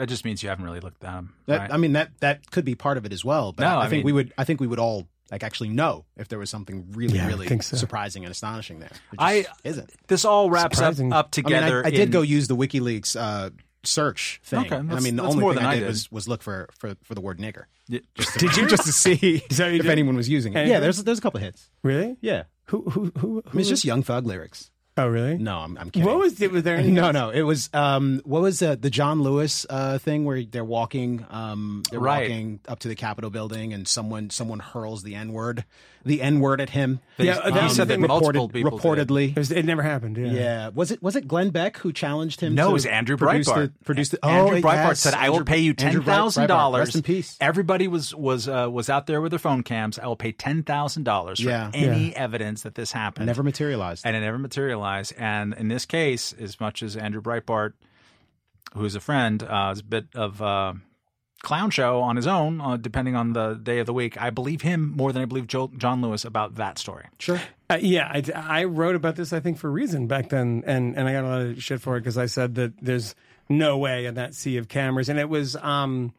That just means you haven't really looked at them. That, right? I mean that that could be part of it as well. But No, I, I think mean- we would I think we would all like actually know if there was something really Yeah, really so. surprising and astonishing there. There just I- isn't. this all wraps up, Surprising. up I mean, I, together. I did in- go use the WikiLeaks uh, search thing. Okay, I mean, the only more thing than I I did, did. was was look for for, for the word nigger. Yeah. Did you just to see Is that what you if did? anyone was using it? And- Yeah, there's there's a couple of hits. really? Yeah, Who who who? I mean, it's just Young Thug lyrics. Oh really? No, I'm, I'm kidding. What was it? Was there any? no, no. It was um, what was uh, the John Lewis uh, thing where they're walking, um, they're Right. walking up to the Capitol building, and someone someone hurls the N word, the N word at him. Yeah, They- that you was said the that thing. multiple reported, people did. reportedly. It, was, it never happened. Yeah. Yeah, was it was it Glenn Beck who challenged him? No, to it was Andrew Breitbart. The, produce the, Andrew oh, Breitbart yes, said, "I will pay you ten Andrew Breit- thousand Breitbart. dollars." Rest in peace. Everybody was was uh, was out there with their phone cams. I will pay ten thousand dollars for Yeah. any evidence that this happened. Never materialized. and it never materialized. And in this case, as much as Andrew Breitbart, who's a friend, uh, is a bit of a clown show on his own, uh, depending on the day of the week, I believe him more than I believe Joe, John Lewis about that story. Sure. Uh, yeah, I, I wrote about this, I think, for a reason back then, and, and I got a lot of shit for it because I said that there's no way in that sea of cameras, and it was um,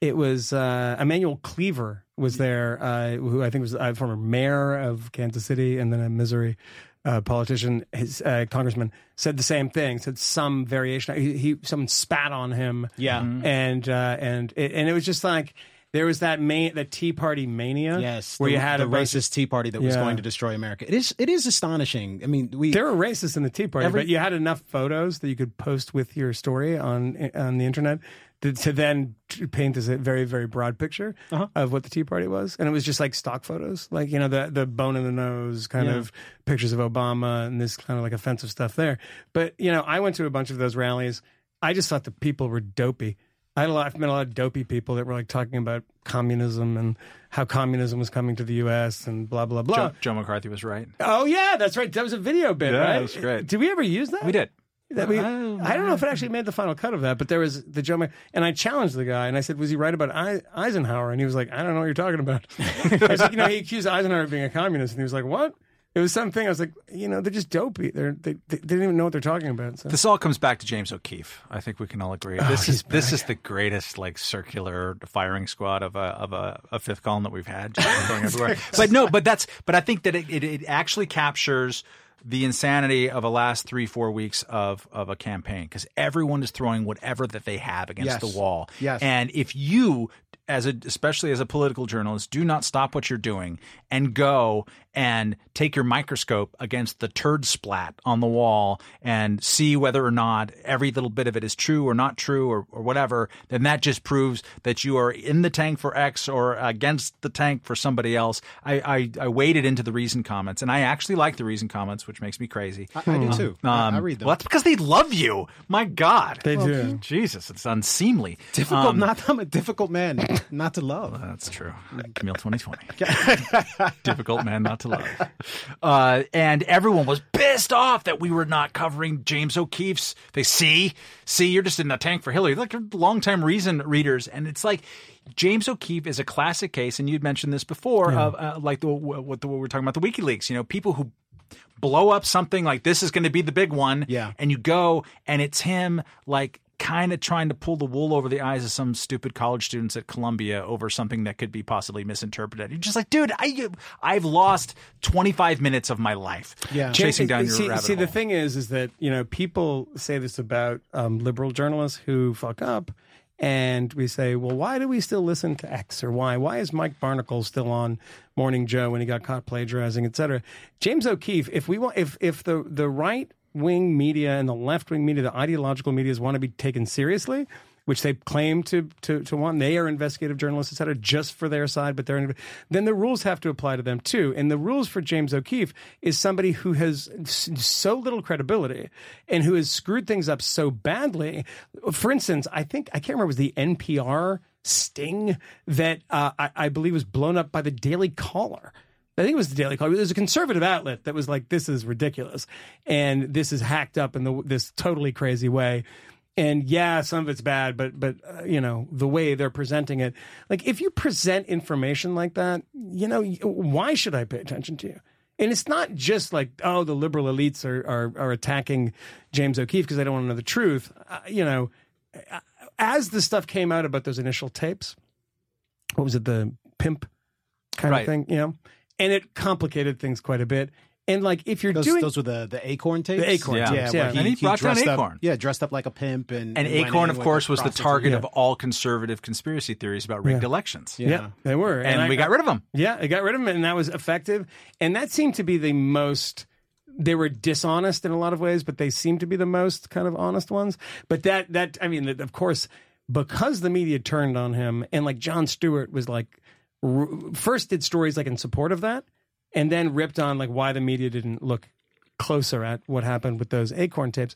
it was uh, Emanuel Cleaver was there, uh, who I think was a former mayor of Kansas City and then a Missouri uh, politician, his uh, congressman, said the same thing. Said some variation. He, he someone spat on him. Yeah. Mm-hmm. and uh, and it, and it was just like. There was that main, that Tea Party mania, Yes, where the, you had the a bunch of- racist Tea Party that was going to destroy America. It is it is astonishing. I mean, we There were racists in the Tea Party, Every- but you had enough photos that you could post with your story on on the internet to, to then paint this a very very broad picture Uh-huh. of what the Tea Party was, and it was just like stock photos, like you know the the bone in the nose kind Yeah. of pictures of Obama and this kind of like offensive stuff there. But you know, I went to a bunch of those rallies. I just thought the people were dopey. I had a lot, I've met a lot of dopey people that were like talking about communism and how communism was coming to the U.S. and blah blah blah. Joe, Joe McCarthy was right. Oh yeah, that's right. That was a video bit, Yeah, right? that was great. Did we ever use that? We did. That we, Oh, I don't know if it actually made the final cut of that, but there was the Joe. Mac- And I challenged the guy, and I said, "Was he right about I- Eisenhower?" And he was like, "I don't know what you're talking about." I was like, "You know, he accused Eisenhower of being a communist," and he was like, "What?" It was something. I was like, "You know, they're just dopey. They're, they they didn't even know what they're talking about." So. This all comes back to James O'Keefe. I think we can all agree. Oh, this Oh, he's is this is the greatest like circular firing squad of a of a, a fifth column that we've had, just going everywhere. But no, but that's but I think that it, it, it actually captures the insanity of the last three four weeks of of a campaign because everyone is throwing whatever that they have against Yes. the wall. Yes. and if you as a especially as a political journalist do not stop what you're doing and go and take your microscope against the turd splat on the wall and see whether or not every little bit of it is true or not true or, or whatever, then that just proves that you are in the tank for X or against the tank for somebody else. I, I, I waded into the reason comments and I actually like the reason comments, which makes me crazy. I, I do too. I, I Um, read them. Well, that's because they love you. My God. They do. Jesus, it's unseemly. difficult. Um, not I'm a difficult man not to love. that's true. Camille 2020. Difficult man not to love. Uh, and everyone was pissed off that we were not covering James O'Keefe's. They see, see, you're just in the tank for Hillary. Like longtime Reason readers, and it's like James O'Keefe is a classic case, and you'd mentioned this before, of uh, like the what, the, what we're talking about the WikiLeaks. You know, people who blow up something like this is going to be the big one, Yeah. and you go and it's him like kind of trying to pull the wool over the eyes of some stupid college students at Columbia over something that could be possibly misinterpreted. You're just like, dude, I I've lost 25 minutes of my life Yeah. chasing down your see, rabbit see hole. the thing is, is that you know people say this about um, liberal journalists who fuck up, and we say, well, why do we still listen to X or Y? Why is Mike Barnicle still on Morning Joe when he got caught plagiarizing, et cetera? James O'Keefe, if we want, if if the the right wing media and the left wing media, the ideological medias want to be taken seriously. Which they claim to, to to want, they are investigative journalists, et cetera, just for their side. But they're then the rules have to apply to them too. And the rules for James O'Keefe is somebody who has so little credibility and who has screwed things up so badly. For instance, I think I can't remember was the NPR sting that uh, I, I believe was blown up by the Daily Caller. I think it was the Daily Caller. It was a conservative outlet that was like, "This is ridiculous," and this is hacked up in the, this totally crazy way. And yeah, some of it's bad, but but uh, you know the way they're presenting it. Like if you present information like that, you know why should I pay attention to you? And it's not just like oh the liberal elites are are, are attacking James O'Keefe because they don't want to know the truth. Uh, you know, as the stuff came out about those initial tapes, what was it the pimp kind Right. of thing? You know, and it complicated things quite a bit. And like if you're Those, doing those were the the Acorn tapes. The Acorn Yeah. tapes, where yeah. And he brought down dressed up- Acorn. yeah, dressed up like a pimp, and and went Acorn, of course, was the target Yeah. of all conservative conspiracy theories about rigged elections. yeah, they were, And, I- we got rid of them. Yeah, they got rid of him, and that was effective. And that seemed to be the most. They were dishonest in a lot of ways, but they seemed to be the most kind of honest ones. But that that I mean, of course, because the media turned on him, and like Jon Stewart was like r- first did stories like in support of that, and then ripped on like why the media didn't look closer at what happened with those Acorn tapes.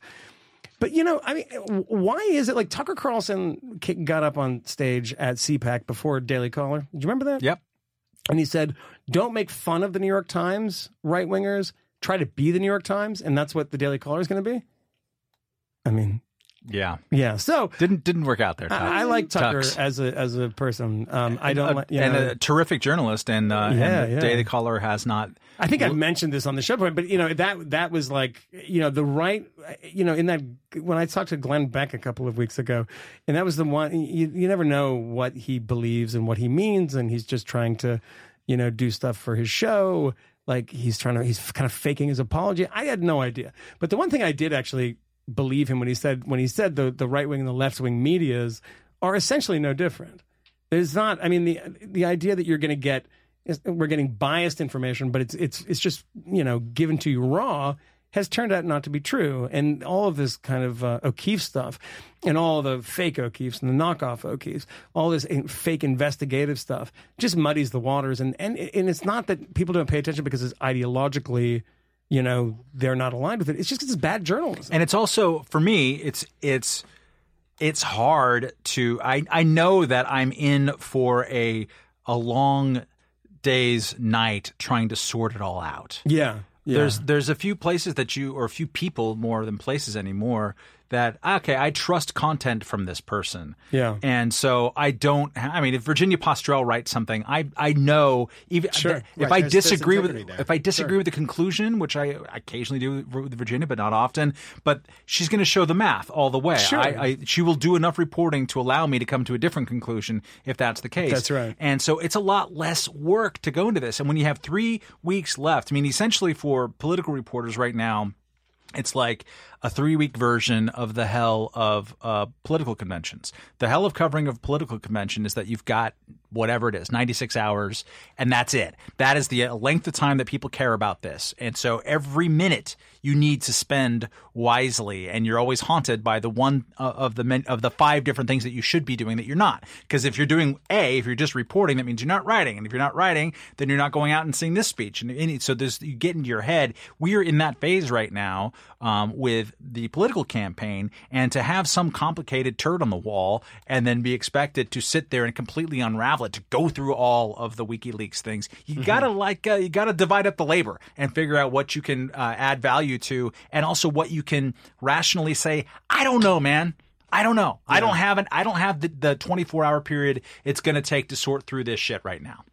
But you know, I mean, why is it like Tucker Carlson got up on stage at CPAC before Daily Caller? Do you remember that? Yep. And he said, "Don't make fun of the New York Times right wingers. Try to be the New York Times, and that's what the Daily Caller is going to be." I mean, Yeah. yeah. So Didn't didn't work out there. Tuck. I, I like Tucker Tucks. as a as a person. Um, I don't like. You and a terrific journalist, and, uh, Yeah, and yeah. the Daily Caller has not. I think I've mentioned this on the show, but you know that that was like you know the right you know in that when I talked to Glenn Beck a couple of weeks ago, and that was the one you, you never know what he believes and what he means, and he's just trying to you know do stuff for his show, like he's trying to he's kind of faking his apology. I had no idea, but the one thing I did actually believe him when he said when he said the the right wing and the left wing medias are essentially no different. There's not. I mean, the the idea that you're going to get we're getting biased information, but it's it's it's just you know given to you raw has turned out not to be true. And all of this kind of uh, O'Keefe stuff, and all the fake O'Keefes and the knockoff O'Keefes, all this fake investigative stuff, just muddies the waters. And and and it's not that people don't pay attention because it's ideologically. You know they're not aligned with it. It's just it's bad journalism. And it's also for me, it's it's it's hard to. I I know that I'm in for a a long day's night trying to sort it all out. yeah, yeah. There's there's a few places that you or a few people more than places anymore that ah, okay I trust content from this person Yeah. and so I don't I mean if Virginia Postrel writes something I I know even Sure. if Right, I there's- disagree with there. if I disagree with the conclusion which I occasionally do with Virginia but not often but she's going to show the math all the way Sure. I, I she will do enough reporting to allow me to come to a different conclusion if that's the case That's right. and so it's a lot less work to go into this. And when you have three weeks left, I mean, essentially for political reporters right now, it's like a three week version of the hell of uh, political conventions. The hell of covering of political convention is that you've got whatever it is, 96 hours, and that's it. That is the length of time that people care about this. And so every minute you need to spend wisely, and you're always haunted by the one uh, of the of the five different things that you should be doing that you're not. Because if you're doing A, if you're just reporting, that means you're not writing, and if you're not writing, then you're not going out and seeing this speech. And, and so there's you get into your head. We are in that phase right now um, with the political campaign, and to have some complicated turd on the wall, and then be expected to sit there and completely unravel to go through all of the WikiLeaks things, you gotta like uh, you gotta divide up the labor and figure out what you can uh, add value to, and also what you can rationally say. I don't know, man. I don't know. I don't have an. I don't have the, the 24 hour period it's going to take to sort through this shit right now.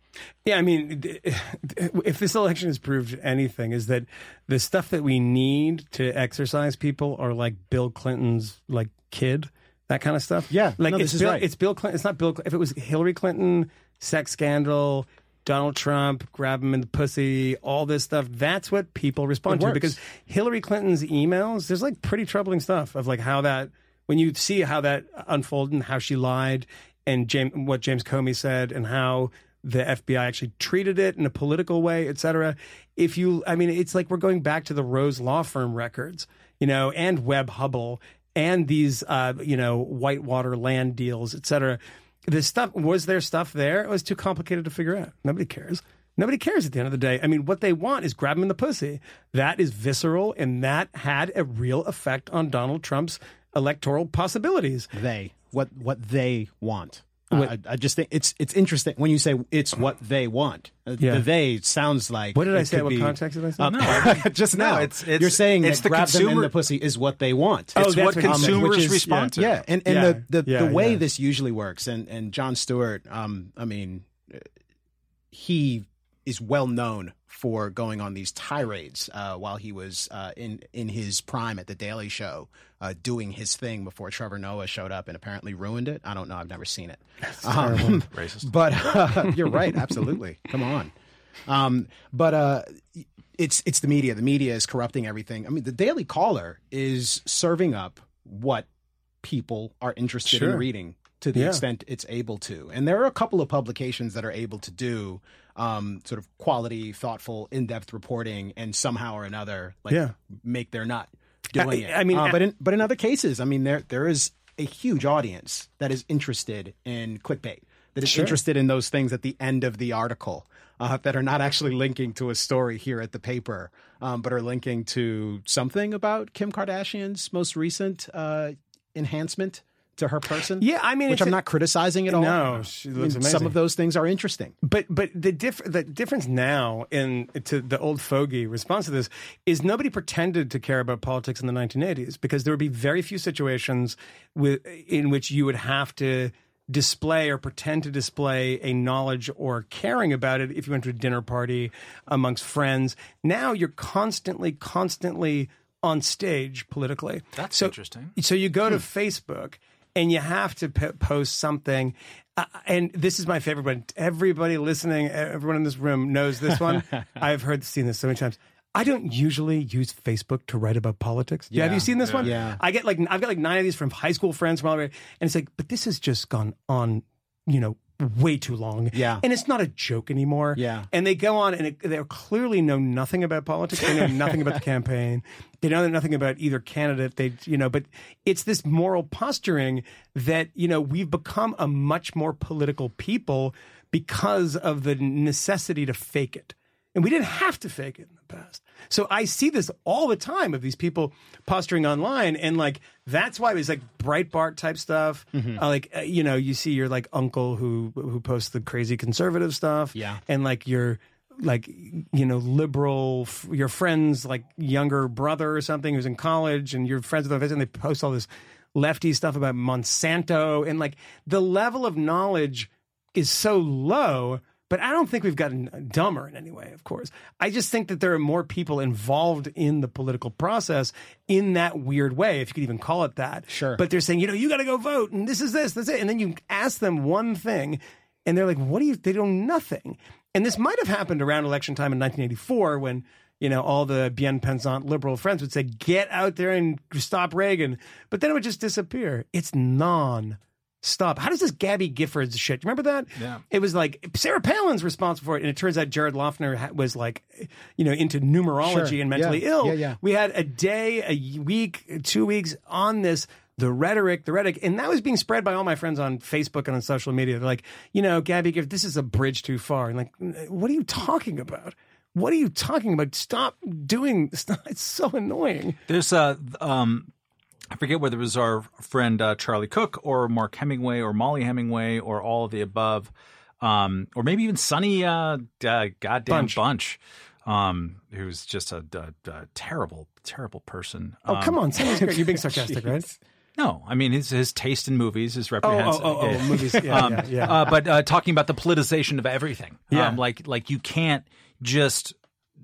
Yeah, I mean, if this election has proved anything, is that the stuff that we need to exercise people are like Bill Clinton's like kid that kind of stuff. Yeah, like no, it's Bill, right. It's Bill Clinton. It's not Bill. If it was Hillary Clinton, sex scandal, Donald Trump, grab him in the pussy, all this stuff. That's what people respond to because Hillary Clinton's emails. There's like pretty troubling stuff of like how that when you see how that unfolded and how she lied and James, what James Comey said and how the FBI actually treated it in a political way, et cetera. If you, I mean, it's like we're going back to the Rose Law Firm records, you know, and Webb Hubbell and these, uh, you know, Whitewater land deals, et cetera. The stuff was there stuff there? It was too complicated to figure out. Nobody cares. Nobody cares at the end of the day. I mean, what they want is grab him in the pussy. That is visceral, and that had a real effect on Donald Trump's electoral possibilities. they what what they want. What- I, I just think it's it's interesting when you say it's what they want. Uh, Yeah. The they sounds like What did I say? What be- context did I say? Uh, just No, now, it's- it's- you're saying it's that the grab them in consumer- the pussy is what they want. Oh, It's that's what what you meant. consumers which is- respond to. Yeah, and, and Yeah, the the, yeah, the way yeah. this usually works, and and Jon Stewart, um, I mean, uh, he is well known for going on these tirades uh, while he was uh, in in his prime at the Daily Show, uh, doing his thing before Trevor Noah showed up and apparently ruined it. I don't know. I've never seen it. Um, Racist. but uh, you're right. Absolutely. Come on. Um, but uh, it's it's the media. The media is corrupting everything. I mean, the Daily Caller is serving up what people are interested Sure. in reading to the Yeah. extent it's able to. And there are a couple of publications that are able to do um, sort of quality, thoughtful, in-depth reporting, and somehow or another, like Yeah. make their nut doing I- it. I mean, Uh, but in but in other cases, I mean, there there is a huge audience that is interested in clickbait, that is Sure. interested in those things at the end of the article. Uh, that are not actually linking to a story here at the paper, um, but are linking to something about Kim Kardashian's most recent uh, enhancement to her person. Yeah, I mean, which I'm a- not criticizing at all. No, she I looks mean, Some of those things are interesting. But but the diff- the difference now in to the old fogey response to this is nobody pretended to care about politics in the 1980s because there would be very few situations with in which you would have to display or pretend to display a knowledge or caring about it if you went to a dinner party amongst friends. Now you're constantly constantly on stage politically. That's So- interesting. so you go to Hmm. Facebook and you have to p- post something. Uh, and this is my favorite one. Everybody listening, everyone in this room knows this one. I've heard seen this so many times. I don't usually use Facebook to write about politics. Yeah, have you seen this one? Yeah. I get like I've got like nine of these from high school friends from all over, and it's like, but this has just gone on, you know, way too long. Yeah. and it's not a joke anymore. Yeah. and they go on and it, they clearly know nothing about politics. They know nothing about the campaign. They know nothing about either candidate. They, you know, but it's this moral posturing that you know we've become a much more political people because of the necessity to fake it. And we didn't have to fake it in the past. So I see this all the time of these people posturing online. And like, that's why it was like Breitbart type stuff. Uh, like, uh, you know, you see your like uncle who, who posts the crazy conservative stuff. Yeah. And like your, like, you know, liberal, f- your friend's like younger brother or something who's in college and you're friends with them and they post all this lefty stuff about Monsanto. And like the level of knowledge is so low, but I don't think we've gotten dumber in any way, of course. I just think that there are more people involved in the political process in that weird way, if you could even call it that. Sure. But they're saying, you know, you got to go vote and this is this, that's it. And then you ask them one thing and they're like, what do you, they don't know nothing. And this might have happened around election time in 1984 when, you know, all the bien pensant liberal friends would say, get out there and stop Reagan. But then it would just disappear. It's non stop. How does this Gabby Giffords shit? You remember that? Yeah. It was like Sarah Palin's responsible for it, and it turns out Jared Loughner was like, you know, into numerology Sure. and mentally Yeah. ill. Yeah, yeah. We had a day, a week, two weeks on this. The rhetoric, the rhetoric, and that was being spread by all my friends on Facebook and on social media. They're like, you know, Gabby, Giff- this is a bridge too far. And like, what are you talking about? What are you talking about? Stop doing. Stop. It's so annoying. There's a um, I forget whether it was our friend uh, Charlie Cook or Mark Hemingway or Mollie Hemingway or all of the above, um, or maybe even Sonny uh, uh, goddamn Bunch. bunch, um, who's just a, a, a terrible, terrible person. Oh, Um, come on. Sonny's great. You're being sarcastic, right? No, I mean his his taste in movies is Oh, reprehensible. oh, oh, oh, movies. Yeah, Um, yeah, yeah. Uh, but uh, talking about the politicization of everything, Yeah. um, like like you can't just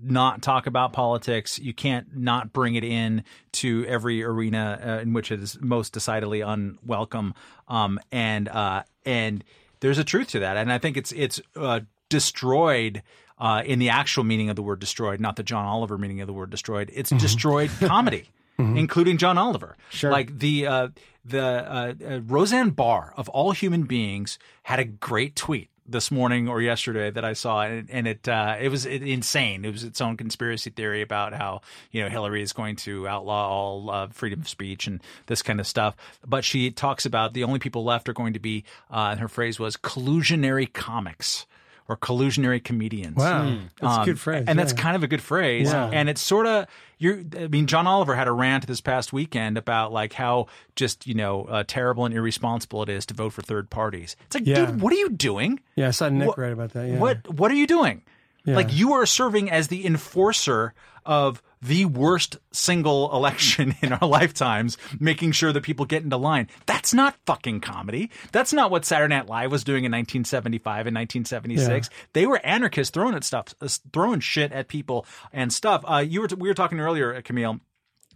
not talk about politics. You can't not bring it in to every arena uh, in which it is most decidedly unwelcome. Um, and uh, and there's a truth to that, and I think it's it's uh, destroyed. Uh, in the actual meaning of the word destroyed, not the John Oliver meaning of the word destroyed, it's destroyed comedy, including John Oliver. Sure. Like the uh, the uh, uh, Roseanne Barr of all human beings had a great tweet this morning or yesterday that I saw, and, and it uh, it was insane. It was its own conspiracy theory about how you know Hillary is going to outlaw all uh, freedom of speech and this kind of stuff. But she talks about the only people left are going to be, uh, and her phrase was collusionary comics. Or collusionary comedians. Wow. That's a good phrase, and that's kind of a good phrase. Yeah. And it's sort of you're. I mean, John Oliver had a rant this past weekend about like how just you know uh, terrible and irresponsible it is to vote for third parties. It's like, Yeah. dude, what are you doing? Yeah, I saw Nick What- write about that. Yeah. What What are you doing? Yeah. Like you are serving as the enforcer of the worst single election in our lifetimes, making sure that people get into line. That's not fucking comedy. That's not what Saturday Night Live was doing in 1975 and 1976. They were anarchists throwing at stuff, uh, throwing shit at people and stuff. Uh, you were we were talking earlier, uh, Camille.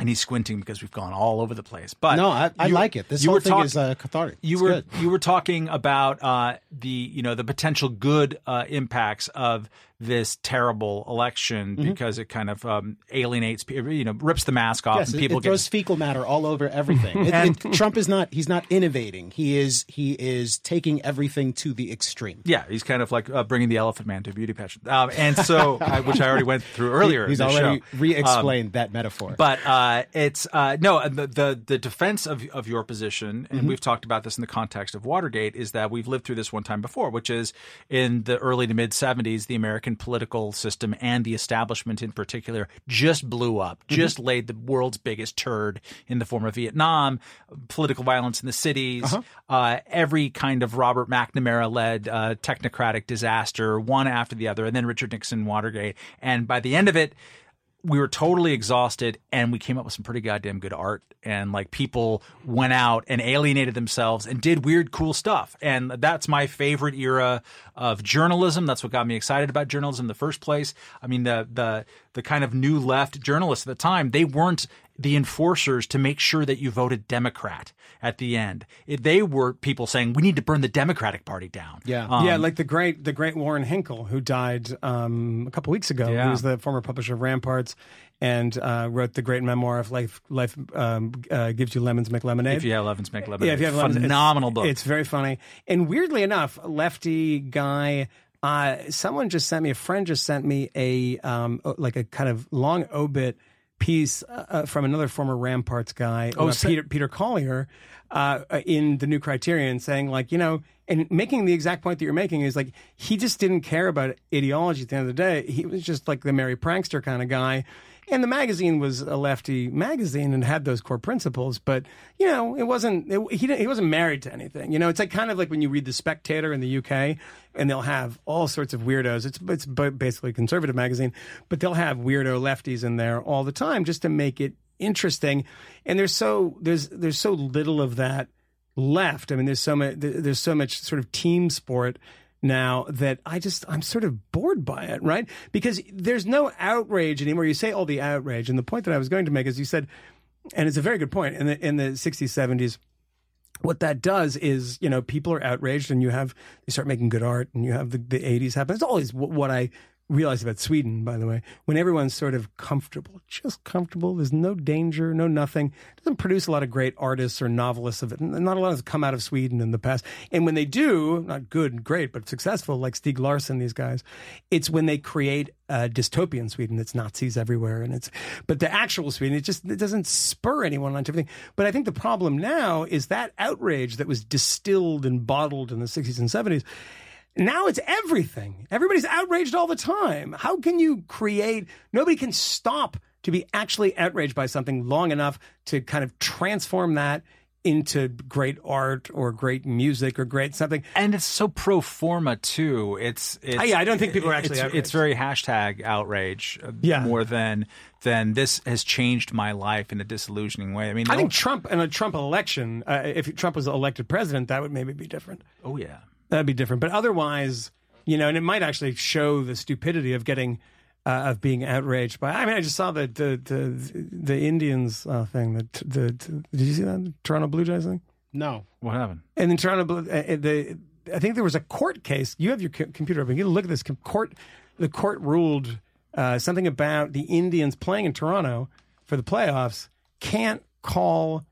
And he's squinting because we've gone all over the place. But No, I, I you- like it. This whole thing talk- is uh, cathartic. you It's were good. you were talking about uh, the you know the potential good uh, impacts of this terrible election Mm-hmm. because it kind of um, alienates people, you know, rips the mask off, Yes, and people it throws get. fecal matter all over everything. It- it- Trump is not. He's not innovating. He is. He is taking everything to the extreme. Yeah, he's kind of like uh, bringing the elephant man to a beauty pageant, um, and so I, which I already went through earlier. He's in the already show. re-explained that metaphor. But uh, it's uh, no the, the the defense of of your position, and Mm-hmm. we've talked about this in the context of Watergate, is that we've lived through this one time before, which is in the early to mid '70s, the American political system and the establishment in particular just blew up, Mm-hmm. just laid the world's biggest turd in the form of Vietnam, political violence in the cities, Uh-huh. uh, every kind of Robert McNamara led uh, technocratic disaster, one after the other, and then Richard Nixon, Watergate, and by the end of it we were totally exhausted and we came up with some pretty goddamn good art. And like people went out and alienated themselves and did weird cool stuff. And that's my favorite era of journalism. That's what got me excited about journalism in the first place. I mean the the the kind of new left journalists at the time they weren't the enforcers to make sure that you voted democrat at the end It- they were people saying we need to burn the democratic party down Yeah. Um, yeah, like the great the great Warren Hinckle, who died um, a couple weeks ago. Yeah. He was the former publisher of Ramparts and uh, wrote the great memoir of life. Life um, uh, gives you lemons, make lemonade. if you have lemons make lemonade yeah, if you have lemons, it's- phenomenal book It's very funny. And weirdly enough, lefty guy. Uh, someone just sent me. A friend just sent me a um, like a kind of long obit piece uh, uh, from another former Ramparts guy, Oh, uh, so- Peter Peter Collier, uh, uh, in the New Criterion, saying like you know, and making the exact point that you're making is like he just didn't care about ideology at the end of the day. He was just like the merry prankster kind of guy. And the magazine was a lefty magazine and had those core principles, but you know it wasn't. It, he he wasn't married to anything. You know, it's like kind of like when you read the Spectator in the UK, and they'll have all sorts of weirdos. It's it's basically a conservative magazine, but they'll have weirdo lefties in there all the time just to make it interesting. And there's so there's there's so little of that left. I mean, there's so much there's so much sort of team sport now that I just I'm sort of bored by it, right? Because there's no outrage anymore. You say all the outrage, and the point that I was going to make is you said, and it's a very good point in the in the 60s 70s. What that does is, you know, people are outraged, and you have they start making good art, and you have the, the 80s happen. It's always what, what I realized about Sweden, by the way, when everyone's sort of comfortable, just comfortable. There's no danger, no nothing. Doesn't produce a lot of great artists or novelists of it. Not a lot has come out of Sweden in the past. And when they do, not good and great, but successful, like Stieg Larsson, these guys, it's when they create a dystopian Sweden. It's Nazis everywhere, and it's but the actual Sweden, it just it doesn't spur anyone onto everything. But I think the problem now is that outrage that was distilled and bottled in the 60s and 70s now it's everything. Everybody's outraged all the time. How can you create? Nobody can stop to be actually outraged by something long enough to kind of transform that into great art or great music or great something. and it's so pro forma too. It's, it's Ah, yeah, I don't think people are actually It's, outraged. it's very hashtag outrage, uh, Yeah. more than than this has changed my life in a disillusioning way. I mean, I no- think Trump and a Trump election, uh, if Trump was elected president, that would maybe be different. oh yeah, That'd be different. But otherwise, you know, and it might actually show the stupidity of getting uh, of being outraged by. I mean, I just saw the the the, the Indians uh, thing. The, the, did you see that Toronto Blue Jays thing? No. What happened? And then Toronto Blue, uh, the I think there was a court case. You have your co- computer open. You look at this Com- court. The court ruled uh, something about the Indians playing in Toronto for the playoffs can't call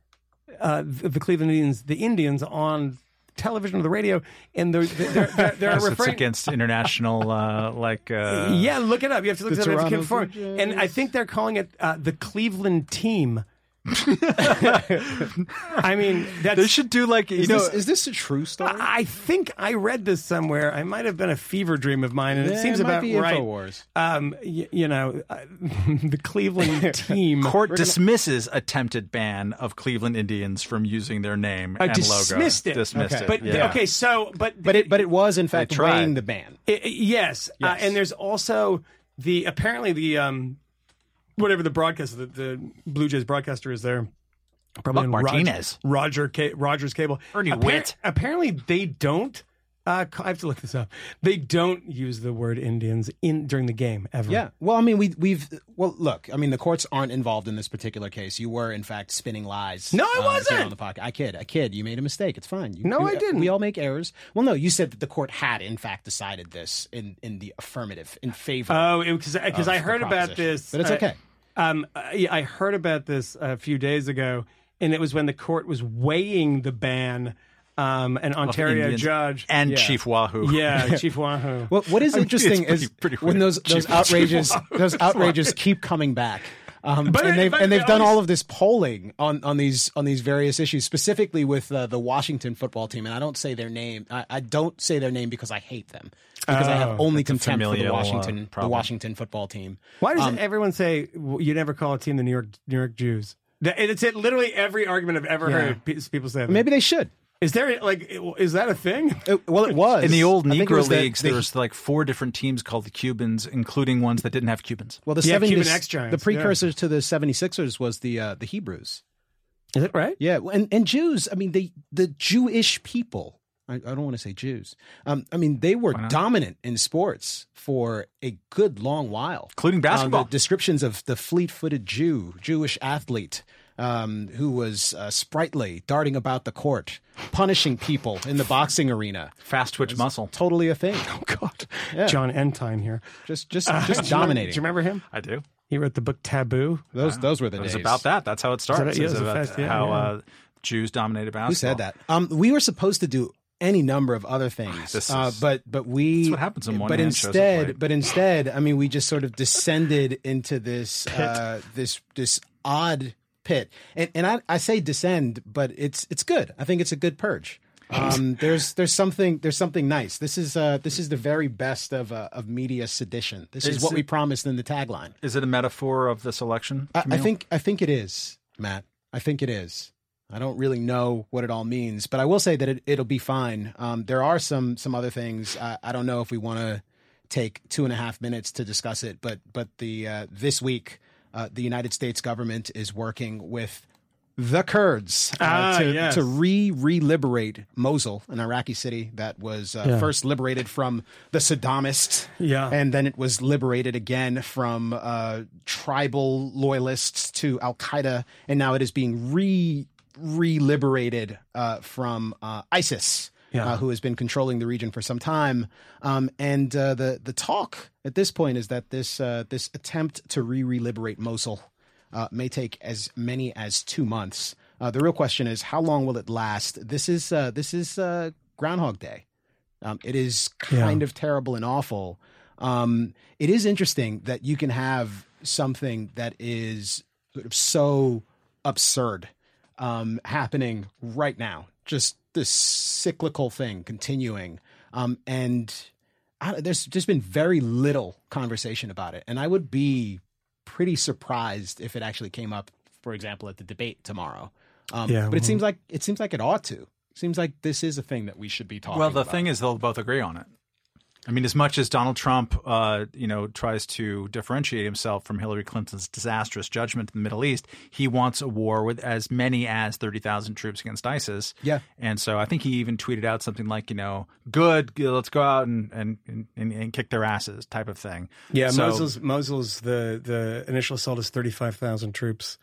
uh, the the Cleveland Indians the Indians on television or the radio, and they're they're, they're, they're Yes, it's referring. against international, uh, like. Uh, yeah, look it up. You have to look it up. It's Toronto conform- Blue Jays. And I think they're calling it uh, the Cleveland team. I mean, that's. They should do like you Is, know. this, is this a true story? I think I read this somewhere. I might have been a fever dream of mine, and it seems it might about be right. Infowars. Um, y- you know, uh, the Cleveland team. Court dismisses attempted ban of Cleveland Indians from using their name Uh, and dismissed logo. it. Dismissed Okay. it. But yeah. okay, so but But it but it was in fact tried. weighing the ban. I- I- yes, Uh, Yes. and there's also the apparently the um whatever the broadcaster the, the Blue Jays broadcaster is there. Probably Buck in Rog- Martinez. Roger, Ca- Rogers Cable, Ernie Appar- Witt. Apparently, they don't. Uh, I have to look this up. They don't use the word Indians in during the game ever. Yeah. Well, I mean, we we've well, look. I mean, the courts aren't involved in this particular case. You were, in fact, spinning lies. No, I um, wasn't. on the podcast. I kid. I kid. You made a mistake. It's fine. You, No, you- I didn't. We all make errors. Well, no, you said that the court had, in fact, decided this in in the affirmative in favor. Oh, because because I heard about this, but it's uh, okay. Uh, yeah, I heard about this a few days ago, and it was when the court was weighing the ban. Um, an Ontario Indians judge and Yeah. Chief Wahoo. yeah, Chief Wahoo. Well, what is I mean, interesting pretty- is pretty when those those Chief- outrages Chief those outrages keep coming back. Um, But and it- they've but and they've it done always- all of this polling on, on these on these various issues, specifically with uh, the Washington football team. And I don't say their name. I, I don't say their name because I hate them. Because I have Oh, only contempt for the familial, uh, Washington the. Washington football team. Why does Um, everyone say you never call a team the New York New York Jews? It's it, literally every argument I've ever Yeah. heard. People say that. Maybe they should. Is there like is that a thing? It- well, it was In the old I think it Negro leagues, the- there was like four different teams called the Cubans, including ones that didn't have Cubans. well, the Yeah, 70s, Cuban X-Giants, the precursor to the 76ers was the uh, the Hebrews. Is it right? Yeah, and and Jews. I mean, they the Jewish people. I, I don't want to say Jews. Um, I mean, they were dominant in sports for a good long while, Including basketball. Um, the descriptions of the fleet-footed Jew, Jewish athlete. Um, who was uh, sprightly, darting about the court, punishing people in the boxing arena. Fast twitch muscle. Totally a thing. Oh God, Jon Entine here. Just, just, Do you just remember- dominating. Do you remember him? I do. He wrote the book Taboo. Those, those were the It was about that. That's how it starts. it? Yeah, It's it was about fast- yeah, how yeah. Uh, Jews dominated basketball. Who said that? Um, we were supposed to do any number of other things, This uh, but but we. That's what happens when But one-man shows up instead, late. but instead, I mean, we just sort of descended into this uh, this this odd pit, and and I, I say descend, but it's it's good. I think it's a good purge. Um, there's there's something there's something nice. This is uh, this is the very best of uh, of media sedition. This is, Is what we promised in the tagline. Is it a metaphor of this election? I, I think I think it is, Matt. I think it is. I don't really know what it all means, but I will say that it, it'll be fine. Um, there are some some other things. I, I don't know if we want to take two and a half minutes to discuss it, but but the uh, this week uh, the United States government is working with the Kurds uh, Ah, to, yes. to re re-liberate Mosul, an Iraqi city that was uh, Yeah. first liberated from the Saddamists, Yeah. and then it was liberated again from uh, tribal loyalists to Al Qaeda, and now it is being re re-liberated uh, from uh, ISIS, Yeah. uh, who has been controlling the region for some time. Um, and uh, the the talk at this point is that this uh, this attempt to re re-liberate Mosul uh, may take as many as two months. Uh, the real question is how long will it last? This is uh, this is uh, Groundhog Day. Um, it is kind of terrible and awful. Um, it is interesting that you can have something that is sort of so absurd um, happening right now. Just this cyclical thing continuing. Um, and I, there's just been very little conversation about it. And I would be pretty surprised if it actually came up, for example, at the debate tomorrow. Um, Yeah, but it mhm. seems like it seems like it ought to. Seems like this is a thing that we should be talking. About. Well, the about. thing is, they'll both agree on it. I mean, as much as Donald Trump, uh, you know, tries to differentiate himself from Hillary Clinton's disastrous judgment in the Middle East, he wants a war with as many as thirty thousand troops against ISIS. Yeah. and so I think he even tweeted out something like, you know, "Good, let's go out and and and, and kick their asses," type of thing. Yeah, So- Mosul's Mosul's the the initial assault is thirty five thousand troops,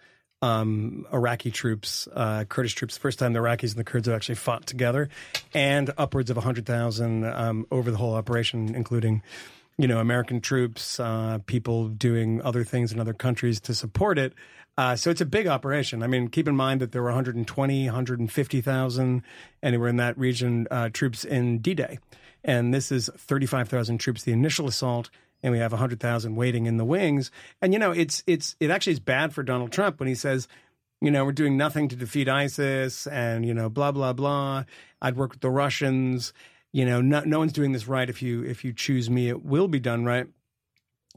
um, Iraqi troops, uh, Kurdish troops. First time the Iraqis and the Kurds have actually fought together, and upwards of hundred thousand um, over the whole operation, including. You know, American troops, uh, people doing other things in other countries to support it. Uh, so it's a big operation. I mean, keep in mind that there were 120, 150,000 anywhere in that region uh, troops in D-Day, and this is 35,000 troops. The initial assault, and we have 100,000 waiting in the wings. And you know, it's it's it actually is bad for Donald Trump when he says, you know, we're doing nothing to defeat ISIS, and you know, blah blah blah. I'd work with the Russians. You know, no, no one's doing this right. If you if you choose me, it will be done right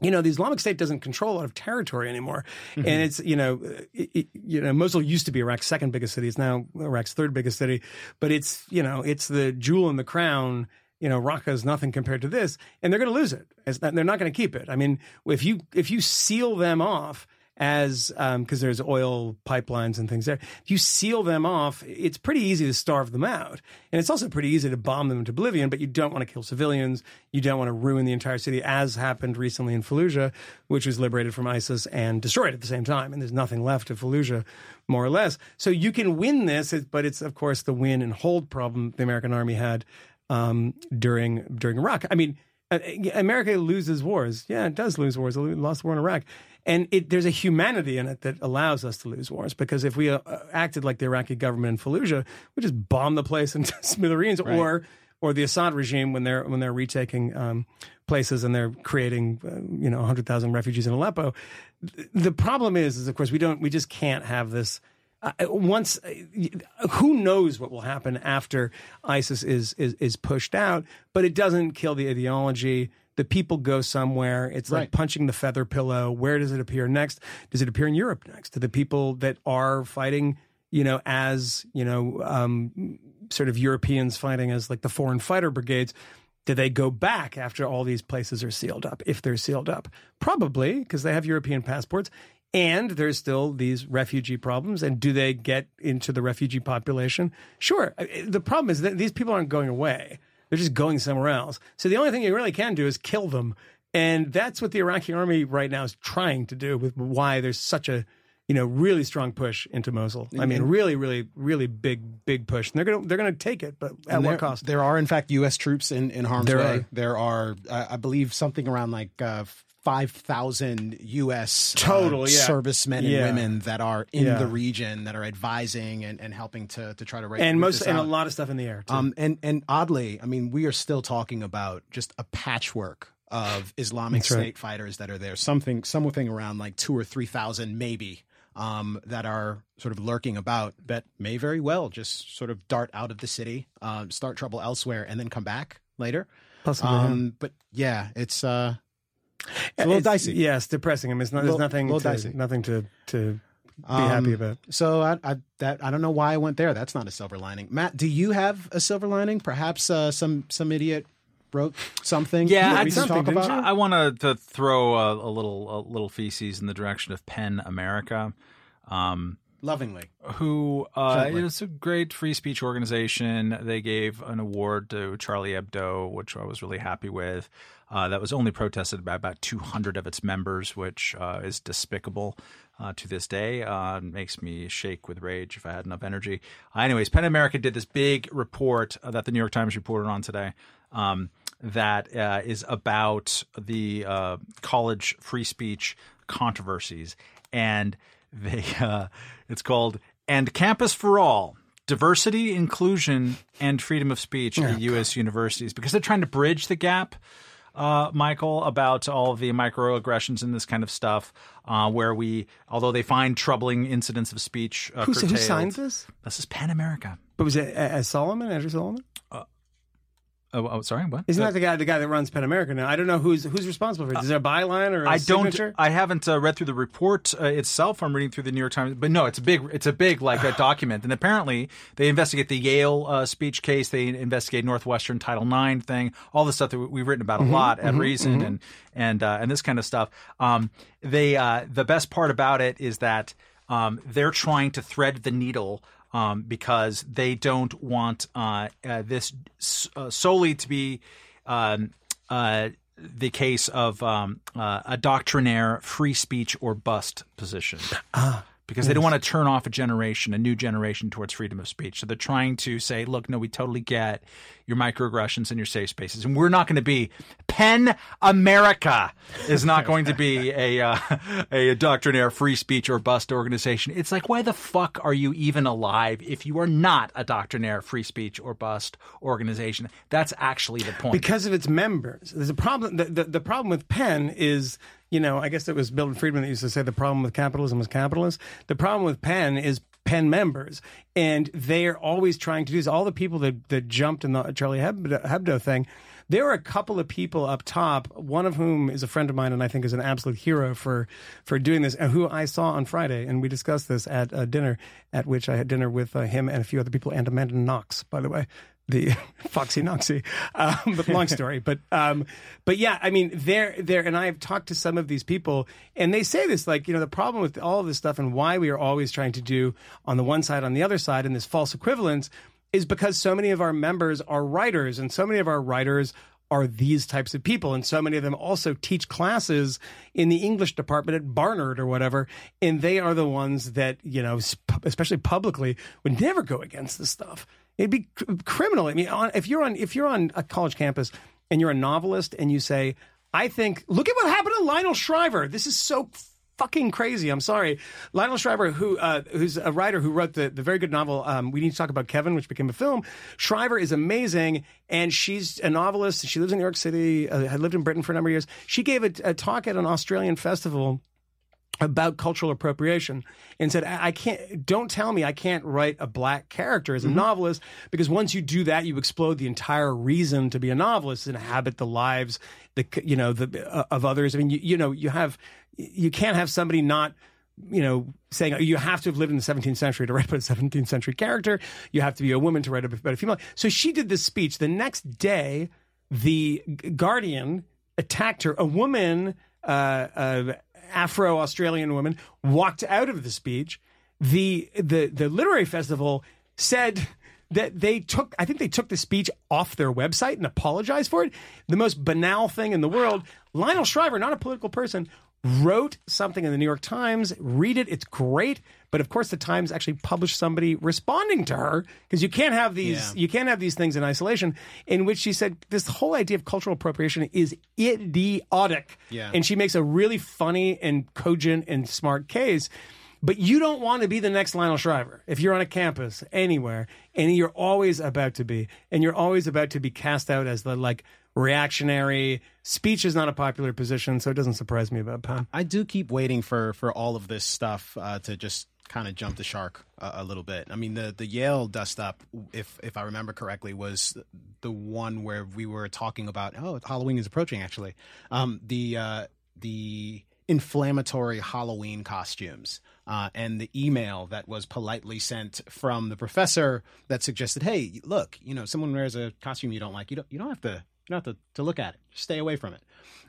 you know, the Islamic State doesn't control a lot of territory anymore, mm-hmm. and it's you know, it, it- you know, Mosul used to be Iraq's second biggest city. It's now Iraq's third biggest city, but it's you know, it's the jewel in the crown. You know, Raqqa is nothing compared to this, and they're going to lose it. They're not going to keep it. I mean, if you if you seal them off as um, because there's oil pipelines and things there. If you seal them off, it's pretty easy to starve them out, and it's also pretty easy to bomb them into oblivion. But you don't want to kill civilians. You don't want to ruin the entire city, as happened recently in Fallujah, which was liberated from ISIS and destroyed at the same time. And there's nothing left of Fallujah, more or less. So you can win this, but it's of course the win and hold problem the American army had um, during during Iraq. I mean, uh, America loses wars. Yeah, it does lose wars. It lost the war in Iraq, and it, there's a humanity in it that allows us to lose wars. Because if we uh, acted like the Iraqi government in Fallujah, we just bomb the place into smithereens, or or the Assad regime when they're when they're retaking um, places and they're creating uh, you know 100,000 refugees in Aleppo. The problem is, is of course we don't we just can't have this uh, once uh, who knows what will happen after ISIS is, is is pushed out, but it doesn't kill the ideology. The people go somewhere. It's like Right. punching the feather pillow. Where does it appear next? Does it appear in Europe next? To the people that are fighting, you know, as you know, um, sort of Europeans fighting as like the foreign fighter brigades. Do they go back after all these places are sealed up? If they're sealed up, probably because they have European passports, and there's still these refugee problems. And do they get into the refugee population? Sure. Uh, The problem is that these people aren't going away; they're just going somewhere else. So the only thing you really can do is kill them, and that's what the Iraqi army right now is trying to do. With why there's such a you know really strong push into Mosul. I mean, really, really, really big, big push. And they're gonna they're gonna take it, but at And what there, cost? There are, in fact, U.S. troops in, in harm's There way. are. There are, I believe, something around like uh, 5,000 U.S. uh, yeah. servicemen and Yeah. women that are in Yeah. the region that are advising and, and helping to, to try to right, and most and a lot of stuff in the air. Too. Um, and and oddly, I mean, we are still talking about just a patchwork of Islamic That's right. State fighters that are there. Something, something around like two or three thousand, maybe, um, that are sort of lurking about that may very well just sort of dart out of the city, um, start trouble elsewhere, and then come back later. Possibly. Um, but yeah, it's uh, it's a little dicey. Yeah, depressing. I mean, it's not, Little- there's nothing, little to, dicey. nothing to to be Um, happy about. So I, I that I don't know why I went there. That's not a silver lining. Matt, do you have a silver lining? Perhaps uh, some some idiot wrote something. Yeah, I we something, talk about. you? I wanted to throw a, a little a little feces in the direction of PEN America. Um, Lovingly. who uh, Gently. it's a great free speech organization. They gave an award to Charlie Hebdo, which I was really happy with. Uh, that was only protested by about 200 of its members, which uh, is despicable uh, to this day. Uh, makes me shake with rage if I had enough energy. Uh, anyways, PEN America did this big report uh, that the New York Times reported on today. Um, that uh, is about the uh, college free speech controversies, and they uh, it's called "And Campus for All: Diversity, Inclusion, and Freedom of Speech at U.S. universities," because they're trying to bridge the gap. Uh, Michael, about all the microaggressions and this kind of stuff, uh, where we, although they find troubling incidents of speech, uh, Who, who signed this? This is PEN America. But was it uh, uh, Solomon, Andrew Solomon? Oh, oh, sorry, what? Isn't that the guy the guy that runs PEN America now? I don't know who's who's responsible for it. Is there a byline or a I don't. signature? I haven't uh, read through the report uh, itself. I'm reading through the New York Times, but no, it's a big. It's a big like a document, and apparently they investigate the Yale uh, speech case. They investigate Northwestern Title IX thing, all the stuff that we- we've written about a lot at Reason, and and uh, and this kind of stuff. Um, they uh, the best part about it is that um, they're trying to thread the needle. Um, because they don't want uh, uh, this s- uh, solely to be um, uh, the case of um, uh, a doctrinaire free speech or bust position. because they don't want to turn off a generation, a new generation towards freedom of speech. So they're trying to say, look, no, we totally get your microaggressions and your safe spaces. And we're not going to be PEN America is not going to be a, uh, a doctrinaire free speech or bust organization. It's like, why the fuck are you even alive if you are not a doctrinaire free speech or bust organization? That's actually the point. because of its members. There's a problem. The, the, the problem with PEN is, you know, I guess it was Milton Friedman that used to say the problem with capitalism was capitalists. The problem with PEN is PEN members, and they are always trying to do this. All the people that, that jumped in the Charlie Hebdo, Hebdo thing, there are a couple of people up top, one of whom is a friend of mine and I think is an absolute hero for for doing this, and who I saw on Friday, and we discussed this at uh, dinner, at which I had dinner with uh, him and a few other people, and Amanda Knox, by the way the Foxy Knoxy. Um, but long story. But um, but yeah, I mean, they're there, and I've talked to some of these people, and they say this like you know the problem with all of this stuff and why we are always trying to do on the one side on the other side and this false equivalence is because so many of our members are writers, and so many of our writers are these types of people. And so many of them also teach classes in the English department at Barnard or whatever. And they are the ones that, you know, sp- especially publicly, would never go against this stuff. It'd be cr- criminal. I mean, on, if you're on if you're on a college campus and you're a novelist and you say, I think, look at what happened to Lionel Shriver. This is so fucking crazy. I'm sorry. Lionel Shriver, who uh, who's a writer who wrote the, the very good novel um, We Need to Talk About Kevin, which became a film. Shriver is amazing, and she's a novelist. She lives in New York City, uh, had lived in Britain for a number of years. She gave a, a talk at an Australian festival about cultural appropriation and said, I can't, don't tell me I can't write a black character as a novelist because once you do that, you explode the entire reason to be a novelist and inhabit the lives, the, you know, the, uh, of others. I mean, you, you know, you have, you can't have somebody not, you know, saying you have to have lived in the 17th century to write about a 17th century character. You have to be a woman to write about a female. So she did this speech. The next day, the Guardian attacked her. A woman, uh, uh, Afro Australian woman, walked out of the speech. The the the literary festival said that they took I think they took the speech off their website and apologized for it. The most banal thing in the world. Lionel Shriver, not a political person, wrote something in the New York Times. Read it; it's great. But of course, the Times actually published somebody responding to her because you can't have these Yeah. you can't have these things in isolation. In which she said this whole idea of cultural appropriation is idiotic. Yeah. and she makes a really funny and cogent and smart case. But you don't want to be the next Lionel Shriver if you're on a campus anywhere, and you're always about to be, and you're always about to be cast out as the like reactionary. Speech is not a popular position, so it doesn't surprise me about PEN. I do keep waiting for for all of this stuff uh, to just kind of jump the shark a, a little bit. I mean, the the Yale dust up, if if I remember correctly, was the one where we were talking about. Oh, Halloween is approaching. Actually, um, the uh, the inflammatory Halloween costumes. Uh, and the email that was politely sent from the professor that suggested, "Hey, look, you know, someone wears a costume you don't like. You don't, you don't have to, you don't have to, to look at it. Just stay away from it."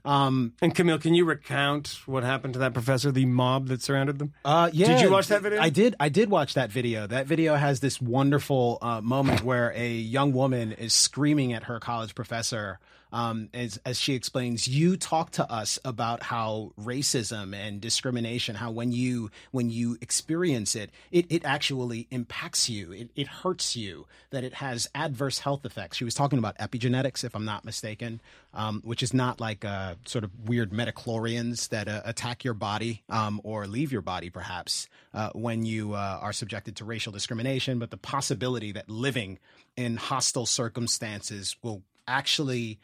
Um, And Kmele, can you recount what happened to that professor, the mob that surrounded them? Uh, yeah. Did you watch that video? I did. I did watch that video. That video has this wonderful uh, moment where a young woman is screaming at her college professor um, as as she explains, "You talk to us about how racism and discrimination, how when you when you experience it, it, it actually impacts you. It, it hurts you. That it has adverse health effects." She was talking about epigenetics, if I'm not mistaken, um, which is not like uh, sort of weird midi-chlorians that uh, attack your body um, or leave your body, perhaps, uh, when you uh, are subjected to racial discrimination, but the possibility that living in hostile circumstances will actually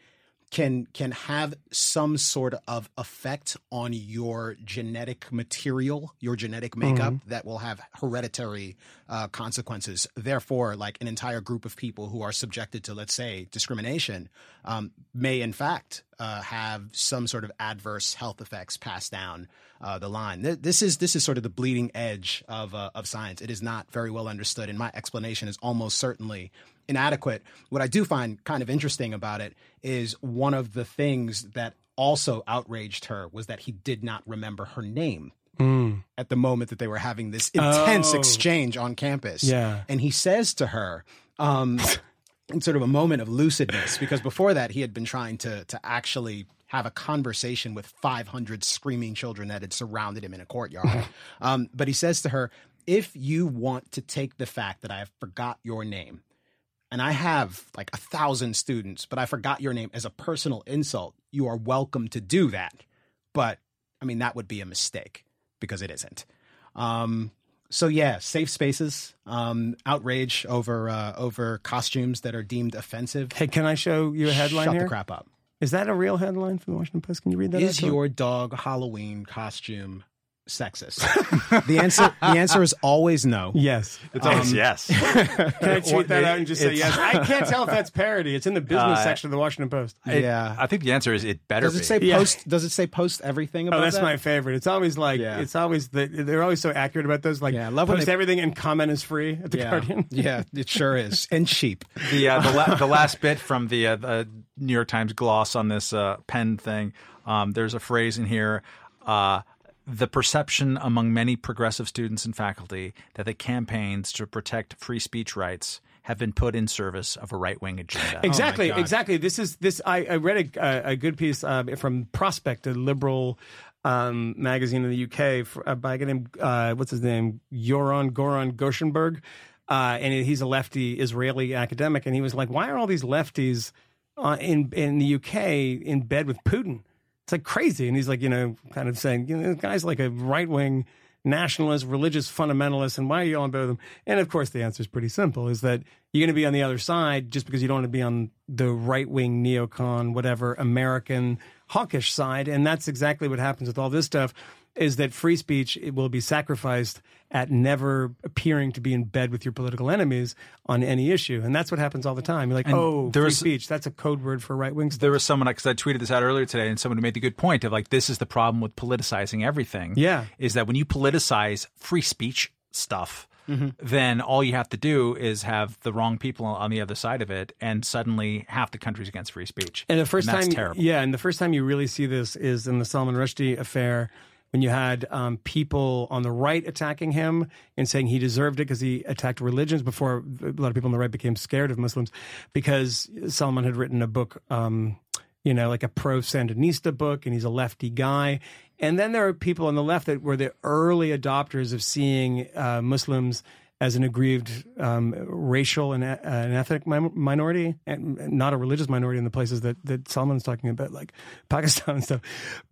can can have some sort of effect on your genetic material, your genetic makeup that will have hereditary uh, consequences. Therefore, like an entire group of people who are subjected to, let's say, discrimination, um, may in fact uh, have some sort of adverse health effects passed down uh, the line. Th- This is this is sort of the bleeding edge of uh, of science. It is not very well understood, and my explanation is almost certainly inadequate. What I do find kind of interesting about it is one of the things that also outraged her was that he did not remember her name at the moment that they were having this intense Oh. exchange on campus. Yeah. And he says to her, um, in sort of a moment of lucidness, because before that he had been trying to to actually have a conversation with 500 screaming children that had surrounded him in a courtyard. um, but he says to her, if you want to take the fact that I have forgot your name, and I have like a thousand students, but I forgot your name as a personal insult, you are welcome to do that. But I mean, that would be a mistake because it isn't. Um, so yeah, safe spaces, um, outrage over uh, over costumes that are deemed offensive. Hey, can I show you a headline Shut here? the crap up. Is that a real headline from the Washington Post? Can you read that? Is your dog Halloween costume sexist? the answer the answer is always no. Yes. It's always yes. Can I tweet that out and just say it's- yes? I can't tell if that's parody. It's in the business Uh, section of the Washington Post. Yeah. I think the answer is it better Does it be. say Yeah. post? Does it say post everything about Oh, that's that? my favorite. It's always like Yeah. it's always the, they're always so accurate about those. Like Yeah, I love when post they- everything and comment is free at the yeah. Guardian. yeah, it sure is, and cheap. the uh, the, la- the last bit from the, uh, the New York Times gloss on this uh, PEN thing. Um, there's a phrase in here. Uh, the perception among many progressive students and faculty that the campaigns to protect free speech rights have been put in service of a right wing agenda. Exactly, God. exactly. This is this. I, I read a, a good piece uh, from Prospect, a liberal um, magazine in the UK, for, uh, by a guy named uh, what's his name, Yoron Goron Goshenberg, uh, and he's a lefty Israeli academic, and he was like, "Why are all these lefties uh, in in the UK in bed with Putin?" It's like crazy, and he's like, you know, kind of saying, you know, this guy's like a right wing nationalist, religious fundamentalist, and why are you in bed with him? And of course, the answer is pretty simple: is that you're going to be on the other side just because you don't want to be on the right wing neocon, whatever American hawkish side, and that's exactly what happens with all this stuff. Is that free speech it will be sacrificed at never appearing to be in bed with your political enemies on any issue, and that's what happens all the time. You're like, oh, there free was- speech. That's a code word for right wing. There was someone because I tweeted this out earlier today, and someone made the good point of like this is the problem with politicizing everything. Yeah. is that when you politicize free speech stuff, Mm-hmm. then all you have to do is have the wrong people on the other side of it, and suddenly half the country's against free speech. And the first that's time, terrible. yeah, and the first time you really see this is in the Salman Rushdie affair, when you had um, people on the right attacking him and saying he deserved it because he attacked religions. Before a lot of people on the right became scared of Muslims because Salman had written a book. Um, you know, like a pro Sandinista book, and he's a lefty guy. And then there are people on the left that were the early adopters of seeing uh, Muslims as an aggrieved um, racial and uh, an ethnic mi- minority, and not a religious minority in the places that that Salman's talking about, like Pakistan and stuff.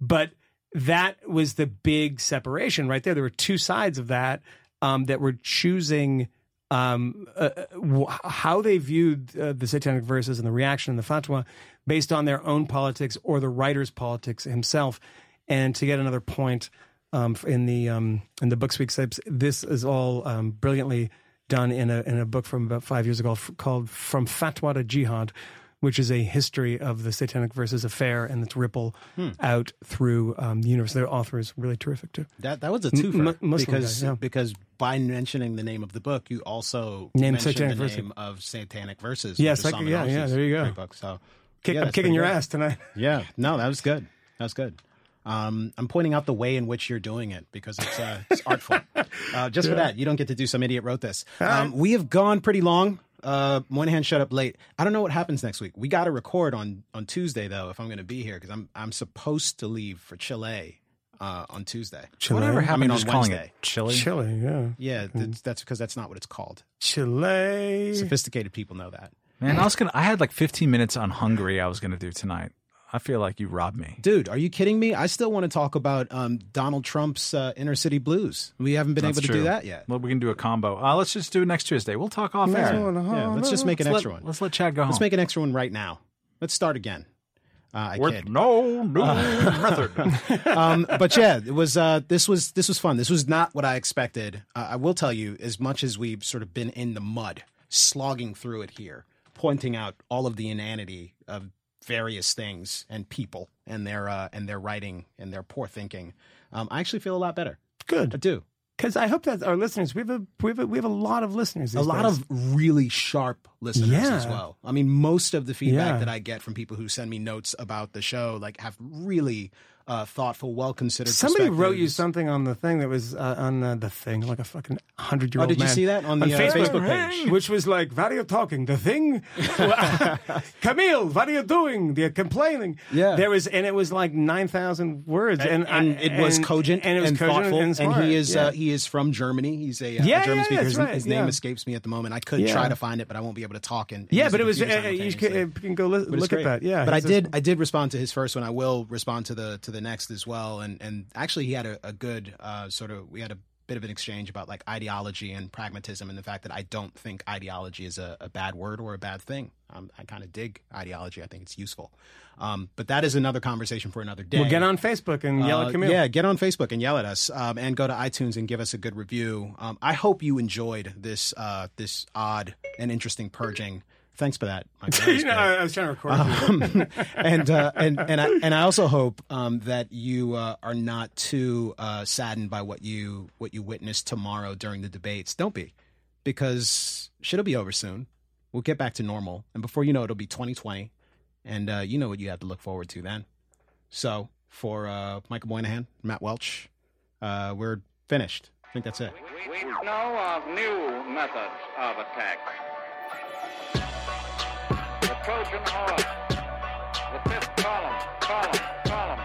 But that was the big separation right there. There were two sides of that um, that were choosing um, uh, how they viewed uh, the satanic verses and the reaction and the fatwa based on their own politics or the writer's politics himself. And to get another point um, in the um, in the Books Week slips, this is all um, brilliantly done in a in a book from about five years ago called "From Fatwa to Jihad." Which is a history of the Satanic Verses affair and its ripple out through um, the universe. Their author is really terrific too. That that was a twofer Muslim because guy, yeah. because by mentioning the name of the book, you also mentioned Satanic the name of Satanic Verses. Yes, I- yeah, yeah, there you go. Book. So Kick, yeah, I'm kicking your good. ass tonight. Yeah, no, that was good. That was good. Um, I'm pointing out the way in which you're doing it because it's uh, it's artful. Uh, just for that, you don't get to do some idiot wrote this. Um, we have gone pretty long. Uh, Moynihan shut up late. I don't know what happens next week. We got to record on on Tuesday though, if I'm going to be here because I'm I'm supposed to leave for Chile uh, on Tuesday. Chile? Whatever I happened mean, on calling Wednesday. it chili? Chile, yeah. Yeah, that's, that's because that's not what it's called. Chile. Sophisticated people know that. Man, I was gonna. I had like 15 minutes on Hungary. I was gonna do tonight. I feel like you robbed me. Dude, are you kidding me? I still want to talk about um, Donald Trump's uh, inner city blues. We haven't been That's able to true. do that yet. Well, we can do a combo. Uh, let's just do it next Tuesday. We'll talk off air. Yeah, let's just make an Let's extra let, one. let's let Chad go home. Let's make an extra one right now. Let's start again. Uh, I With kid. no new method. um, but yeah, it was. Uh, this was this was fun. This was not what I expected. Uh, I will tell you, as much as we've sort of been in the mud, slogging through it here, pointing out all of the inanity of various things and people and their uh, and their writing and their poor thinking. Um, I actually feel a lot better. Good, I do. because I hope that our listeners we have a we have a, we have a lot of listeners. a lot days. of really sharp listeners Yeah. as well. I mean, most of the feedback Yeah. that I get from people who send me notes about the show, like, have really uh, thoughtful, well considered. Somebody wrote you something on the thing that was uh, on uh, the thing, like a fucking hundred year Oh, old did you see that on the uh, Facebook, Facebook page? which was like, "What are you talking? The thing, Kmele, what are you doing? They're complaining." Yeah. there was, and it was like nine thousand words, and, and I- it was and- cogent and it was thoughtful, and, he is Yeah. uh, he is from Germany. He's a, uh, Yeah, a German yeah, speaker. His, right, his name yeah. escapes me at the moment. I could Yeah. try to find it, but I won't be able to talk. And, and yeah, but it was. Uh, you can, simultaneously. uh, can go li- look at that. Yeah, but I he's a- did I did respond to his first one. I will respond to the to the next as well. And and actually, he had a, a good uh, sort of we had a bit of an exchange about like ideology and pragmatism and the fact that I don't think ideology is a, a bad word or a bad thing. Um, I kind of dig ideology. I think it's useful. Um, but that is another conversation for another day. Well, get on Facebook and yell Uh, at Kmele. Yeah, get on Facebook and yell at us, um, and go to iTunes and give us a good review. Um, I hope you enjoyed this uh, this odd and interesting purging. Thanks for that. Michael. That was you know, great. I was trying to record. Um, and uh, and and I, and I also hope um, that you uh, are not too uh, saddened by what you what you witness tomorrow during the debates. Don't be, because shit'll be over soon. We'll get back to normal, and before you know it, it'll be 2020, and uh, you know what you have to look forward to then. So for uh, Michael Moynihan, Matt Welch, uh, we're finished. I think that's it. We know of new methods of attack. Trojan horse, the fifth column, column, column,